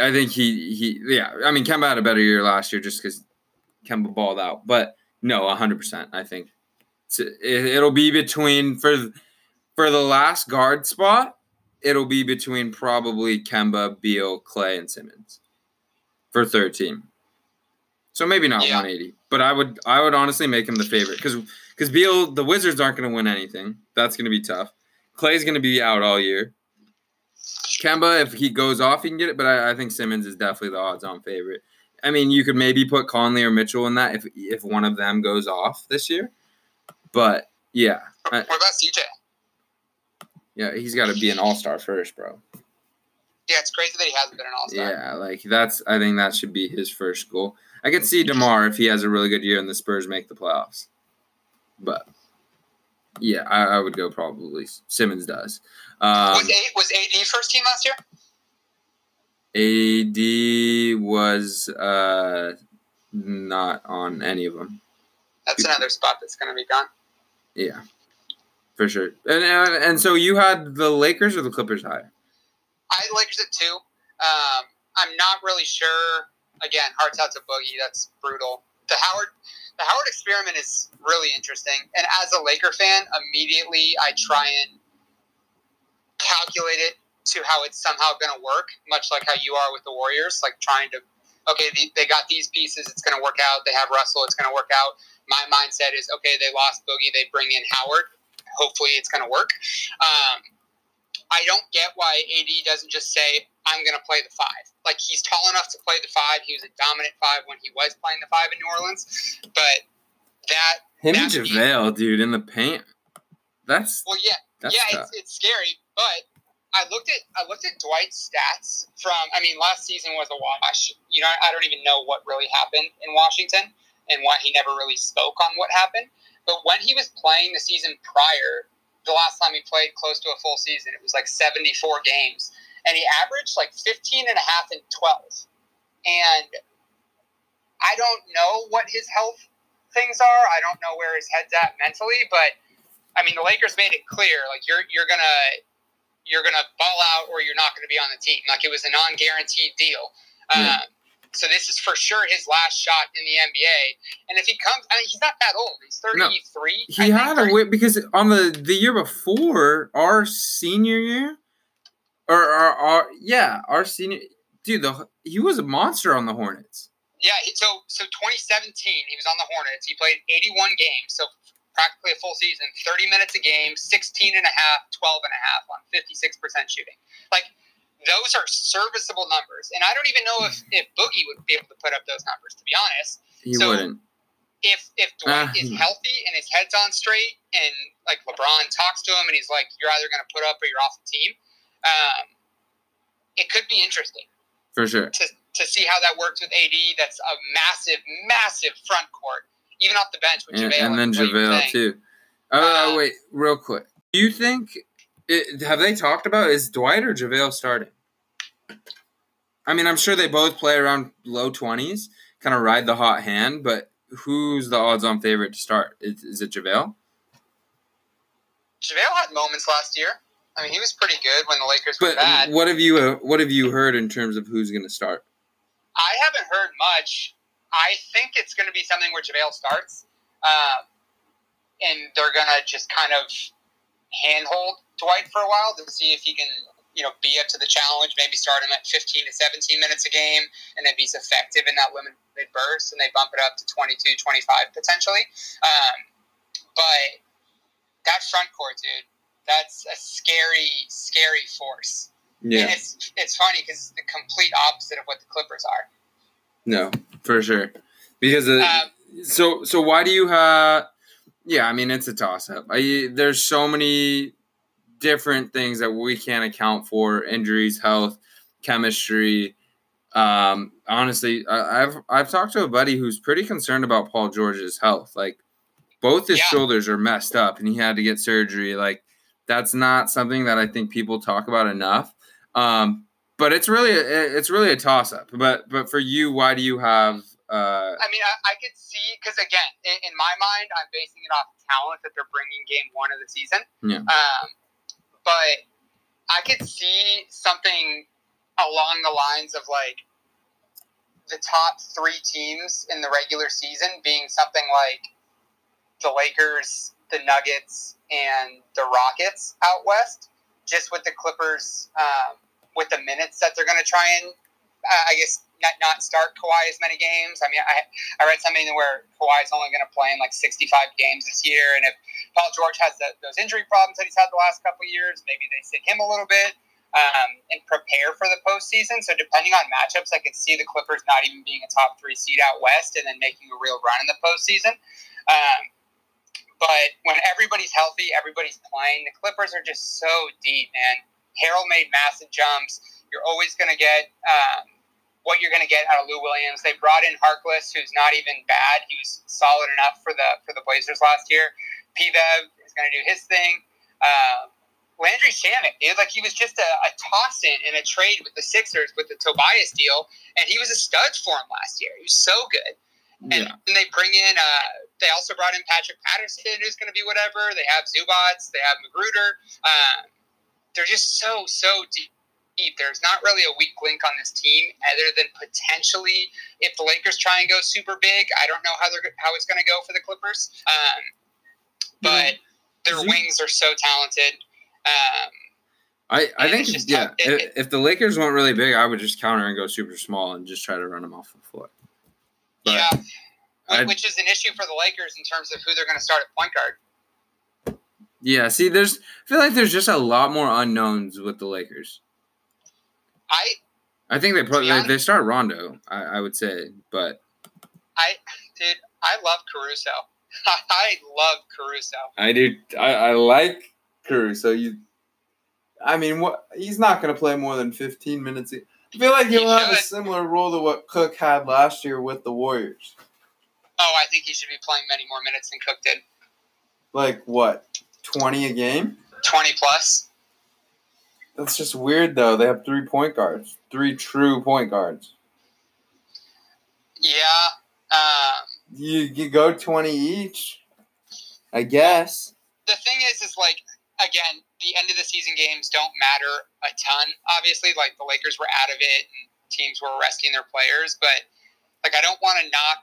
I think he he yeah. I mean, Kemba had a better year last year just because Kemba balled out. But no, hundred percent. I think it'll be between for for the last guard spot. It'll be between probably Kemba, Beal, Klay, and Simmons for third team. So maybe not Yeah. 180, but I would I would honestly make him the favorite because because Beal the Wizards aren't going to win anything. That's going to be tough. Klay's going to be out all year. Kemba, if he goes off, he can get it, but I, I think Simmons is definitely the odds-on favorite. I mean, you could maybe put Conley or Mitchell in that if if one of them goes off this year, but yeah, What about CJ? yeah, he's got to be an All-Star first, bro. Yeah, it's crazy that he hasn't been an All Star. Yeah, like that's I think that should be his first goal. I could see Demar if he has a really good year and the Spurs make the playoffs, but yeah, I, I would go probably Simmons does. Um, was, a, was AD first team last year? AD was uh, not on any of them. That's another spot that's going to be gone. Yeah, for sure. And, and and so you had the Lakers or the Clippers higher? I had Lakers at two. Um, I'm not really sure. Again, hearts out to Boogie. That's brutal. The Howard, the Howard experiment is really interesting. And as a Laker fan, immediately I try and calculate it to how it's somehow going to work, much like how you are with the Warriors, like trying to, okay, they, they got these pieces, it's going to work out. They have Russell, it's going to work out. My mindset is, okay, they lost Boogie, they bring in Howard. Hopefully it's going to work. Um, I don't get why AD doesn't just say, I'm going to play the five. Like, he's tall enough to play the five. He was a dominant five when he was playing the five in New Orleans. But that. Him and JaVale, dude, in the paint. That's. Well, yeah. That's yeah, it's, it's scary. But I looked at I looked at Dwight's stats from I mean last season was a wash. You know I don't even know what really happened in Washington and why he never really spoke on what happened. But when he was playing the season prior, the last time he played close to a full season, it was like 74 games and he averaged like 15 and a half and 12. And I don't know what his health things are. I don't know where his head's at mentally, but I mean the Lakers made it clear like you're you're going to you're going to ball out or you're not going to be on the team. Like it was a non guaranteed deal. Yeah. Um, so this is for sure his last shot in the NBA. And if he comes, I mean, he's not that old. He's 33. No, he I had a win because on the the year before our senior year, or our, our yeah, our senior dude, the he was a monster on the Hornets. Yeah, so so 2017, he was on the Hornets. He played 81 games. So practically a full season, 30 minutes a game, 16 and a half, 12 and a half on 56% shooting. Like, those are serviceable numbers. And I don't even know if, if Boogie would be able to put up those numbers, to be honest. He so wouldn't. If, if Dwight uh, is healthy and his head's on straight and like LeBron talks to him and he's like, you're either going to put up or you're off the team, um, it could be interesting. For sure. To, to see how that works with AD. That's a massive, massive front court even off the bench with and, JaVale. And then JaVale too. Oh, uh, wait, real quick. Do you think it, have they talked about is Dwight or JaVale starting? I mean, I'm sure they both play around low twenties, kind of ride the hot hand. But who's the odds-on favorite to start? Is, is it JaVale? JaVale had moments last year. I mean, he was pretty good when the Lakers were but bad. What have you uh, What have you heard in terms of who's going to start? I haven't heard much. I think it's going to be something where JaVale starts, um, and they're going to just kind of handhold Dwight for a while to see if he can, you know, be up to the challenge. Maybe start him at 15 to 17 minutes a game, and if he's effective in that limited burst, and they bump it up to 22, 25 potentially. Um, but that front court, dude, that's a scary, scary force. Yeah. And it's it's funny because it's the complete opposite of what the Clippers are. No, for sure. Because uh, um, so so why do you have? Yeah, I mean it's a toss up. I, there's so many different things that we can't account for: injuries, health, chemistry. Um, honestly, I, I've I've talked to a buddy who's pretty concerned about Paul George's health. Like both his yeah. shoulders are messed up, and he had to get surgery. Like that's not something that I think people talk about enough. Um, but it's really a, it's really a toss up. But but for you, why do you have? Uh, I mean, I, I could see because again, in, in, my mind, I'm basing it off talent that they're bringing game one of the season. Yeah. Um, but I could see something along the lines of like the top three teams in the regular season being something like the Lakers, the Nuggets, and the Rockets out west, just with the Clippers. Um, with the minutes that they're going to try and, uh, I guess, not, not start Kawhi as many games. I mean, I, I read something where Kawhi is only going to play in like 65 games this year. And if Paul George has the, those injury problems that he's had the last couple years, maybe they sit him a little bit um, and prepare for the postseason. So depending on matchups, I could see the Clippers not even being a top three seed out west and then making a real run in the postseason. Um, but when everybody's healthy, everybody's playing. The Clippers are just so deep, man. Harrell made massive jumps. You're always going to get um, what you're going to get out of Lou Williams. They brought in Harkless, who's not even bad. He was solid enough for the for the Blazers last year. P-Bev is going to do his thing. Um, Landry Shamet, dude, like he was just a, a toss in in a trade with the Sixers with the Tobias deal, and he was a stud for him last year. He was so good. And yeah. then they bring in, uh, they also brought in Patrick Patterson, who's going to be whatever. They have Zubac, they have McGruder. Um, they're just so so deep. There's not really a weak link on this team, other than potentially if the Lakers try and go super big. I don't know how they're how it's going to go for the Clippers, um, but their wings are so talented. Um, I, I think just yeah. It- if, if the Lakers went really big, I would just counter and go super small and just try to run them off the floor. But yeah, I'd- which is an issue for the Lakers in terms of who they're going to start at point guard. Yeah, see, there's I feel like there's just a lot more unknowns with the Lakers. I I think they probably put they, honest- they start Rondo, I, I would say, but I dude, I love Caruso. I love Caruso. I do I, I like Caruso. You, I mean, what he's not going to play more than 15 minutes. I feel like he'll He have a similar role to what Cook had last year with the Warriors. Oh, I think he should be playing many more minutes than Cook did. Like what, 20 a game? Twenty plus. That's just weird though. They have three point guards, three true point guards. Yeah. Um, You you go 20 each, I guess. the thing is, is like again, the end of the season games don't matter a ton. Obviously, like the Lakers were out of it, and teams were resting their players. But like, I don't want to knock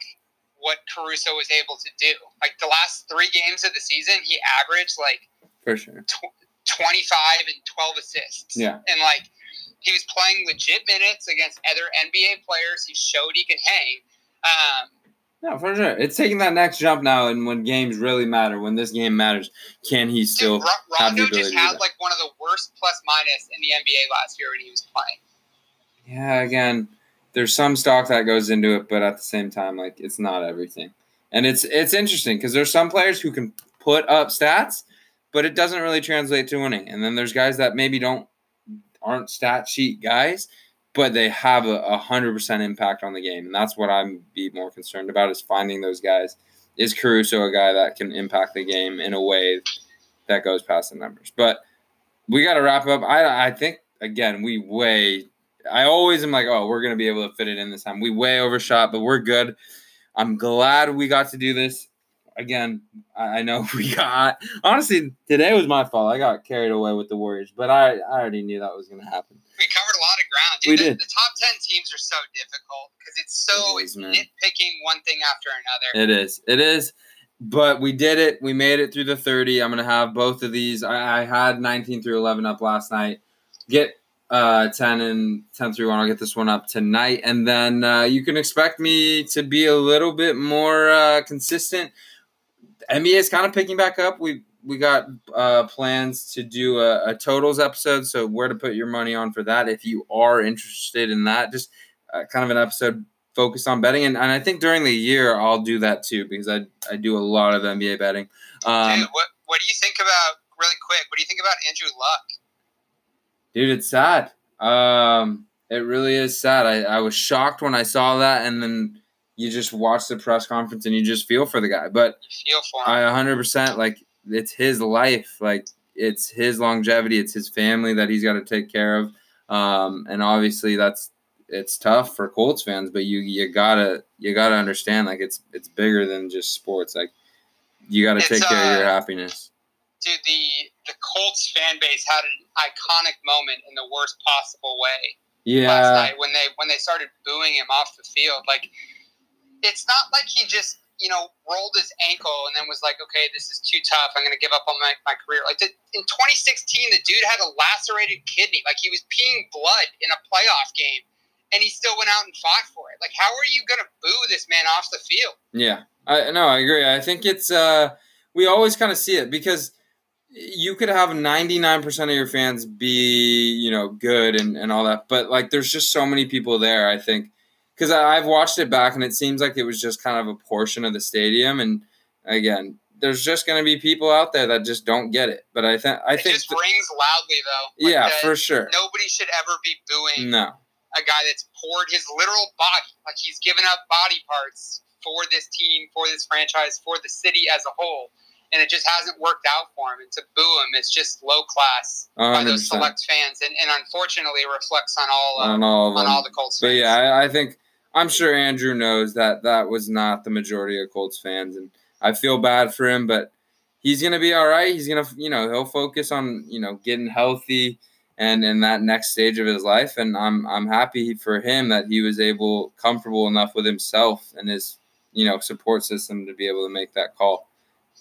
what Caruso was able to do. Like the last three games of the season, he averaged like For sure. tw- 25 and 12 assists. Yeah. And like he was playing legit minutes against other NBA players. He showed he can hang. Um, No, for sure. It's taking that next jump now, and when games really matter, when this game matters, can he still? dude, Ro- have the Rondo ability just to do had like one of the worst plus minus in the NBA last year when he was playing. Yeah, again, there's some stock that goes into it, but at the same time, like it's not everything. And it's it's interesting because there's some players who can put up stats, but it doesn't really translate to winning. And then there's guys that maybe don't aren't stat sheet guys, but they have a hundred percent impact on the game. And that's what I'm be more concerned about is finding those guys. Is Caruso a guy that can impact the game in a way that goes past the numbers? But we got to wrap up. I I think again we way I always am like, oh, we're gonna be able to fit it in this time. We way overshot, but we're good. I'm glad we got to do this. Again, I I know we got honestly today was my fault. I got carried away with the Warriors, but I, I already knew that was gonna happen. We covered a lot of ground. Dude, We the, did. the top 10 teams are so difficult because it's so It is, nitpicking one thing after another. It is. It is. But we did it. We made it through the 30. I'm going to have both of these. I, I had 19 through 11 up last night. Get uh, 10 and 10 through 1. I'll get this one up tonight. And then uh, you can expect me to be a little bit more uh, consistent. NBA is kind of picking back up. We we got uh, plans to do a, a totals episode. So where to put your money on for that if you are interested in that. Just uh, kind of an episode focused on betting, and, and I think during the year I'll do that too because I I do a lot of NBA betting. Um, Dude, what, what do you think about, really quick, what do you think about Andrew Luck? Dude, it's sad. Um, it really is sad. I, I was shocked when I saw that, and then you just watch the press conference and you just feel for the guy. But You feel for him. I 100% like it's his life, like it's his longevity, it's his family that he's got to take care of. Um, and obviously that's it's tough for Colts fans, but you you gotta you gotta understand like it's it's bigger than just sports. Like you gotta It's, take care of uh, your happiness. Dude, the, the Colts fan base had an iconic moment in the worst possible way. last night when they when they started booing him off the field. Like it's not like he just you know rolled his ankle and then was like, okay, this is too tough. I'm going to give up on my, my career. Like the, in 2016, the dude had a lacerated kidney. Like he was peeing blood in a playoff game. And he still went out and fought for it. Like, how are you going to boo this man off the field? Yeah, I no, I agree. I think it's uh we always kind of see it because you could have 99% of your fans be, you know, good and, and all that, but like there's just so many people there, I think. Because I've watched it back and it seems like it was just kind of a portion of the stadium. And again, there's just going to be people out there that just don't get it. But I, think I It think, just th- rings loudly, though. Like yeah, for sure. Nobody should ever be booing No. a guy that's poured his literal body, like he's given up body parts for this team, for this franchise, for the city as a whole, and it just hasn't worked out for him. And to boo him, it's just low class by those select fans, and, and unfortunately, reflects on all uh, On all of on all the Colts But fans. yeah, I, I think I'm sure Andrew knows that that was not the majority of Colts fans, and I feel bad for him. But he's gonna be all right. He's gonna, you know, he'll focus on you know getting healthy and in that next stage of his life. And I'm I'm happy for him that he was able comfortable enough with himself and his you know support system to be able to make that call.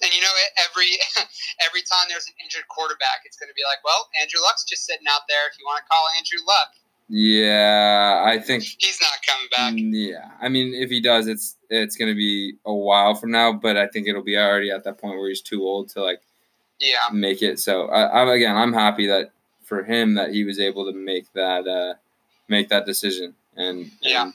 And you know, every every time there's an injured quarterback, it's going to be like, well, Andrew Luck's just sitting out there. If you want to call Andrew Luck, yeah, I think he's not coming back. Yeah, I mean, if he does, it's it's going to be a while from now. But I think it'll be already at that point where he's too old to like yeah make it. So I, I again, I'm happy that for him that he was able to make that uh, make that decision, and yeah, and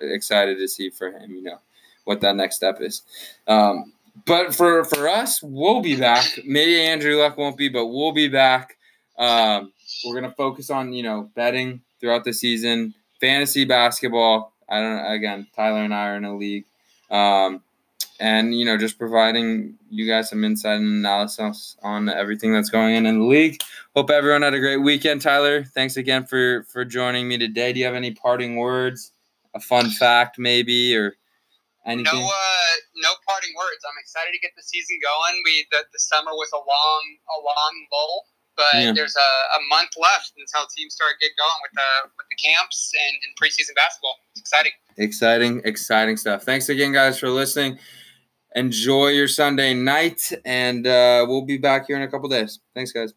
excited to see for him, you know, what that next step is. Um, but for for us, we'll be back. Maybe Andrew Luck won't be, but we'll be back. Um, we're gonna focus on you know betting throughout the season, fantasy basketball. I don't again, Tyler and I are in a league. Um, and you know, just providing you guys some insight and analysis on everything that's going on in the league. Hope everyone had a great weekend, Tyler. Thanks again for for joining me today. Do you have any parting words? A fun fact, maybe, or anything? No, uh, no parting words. I'm excited to get the season going. We the, the summer was a long, a long lull but yeah. there's a, a month left until teams start get going with the with the camps and, and preseason basketball. It's exciting. Exciting, exciting stuff. Thanks again, guys, for listening. Enjoy your Sunday night, and uh, we'll be back here in a couple days. Thanks, guys.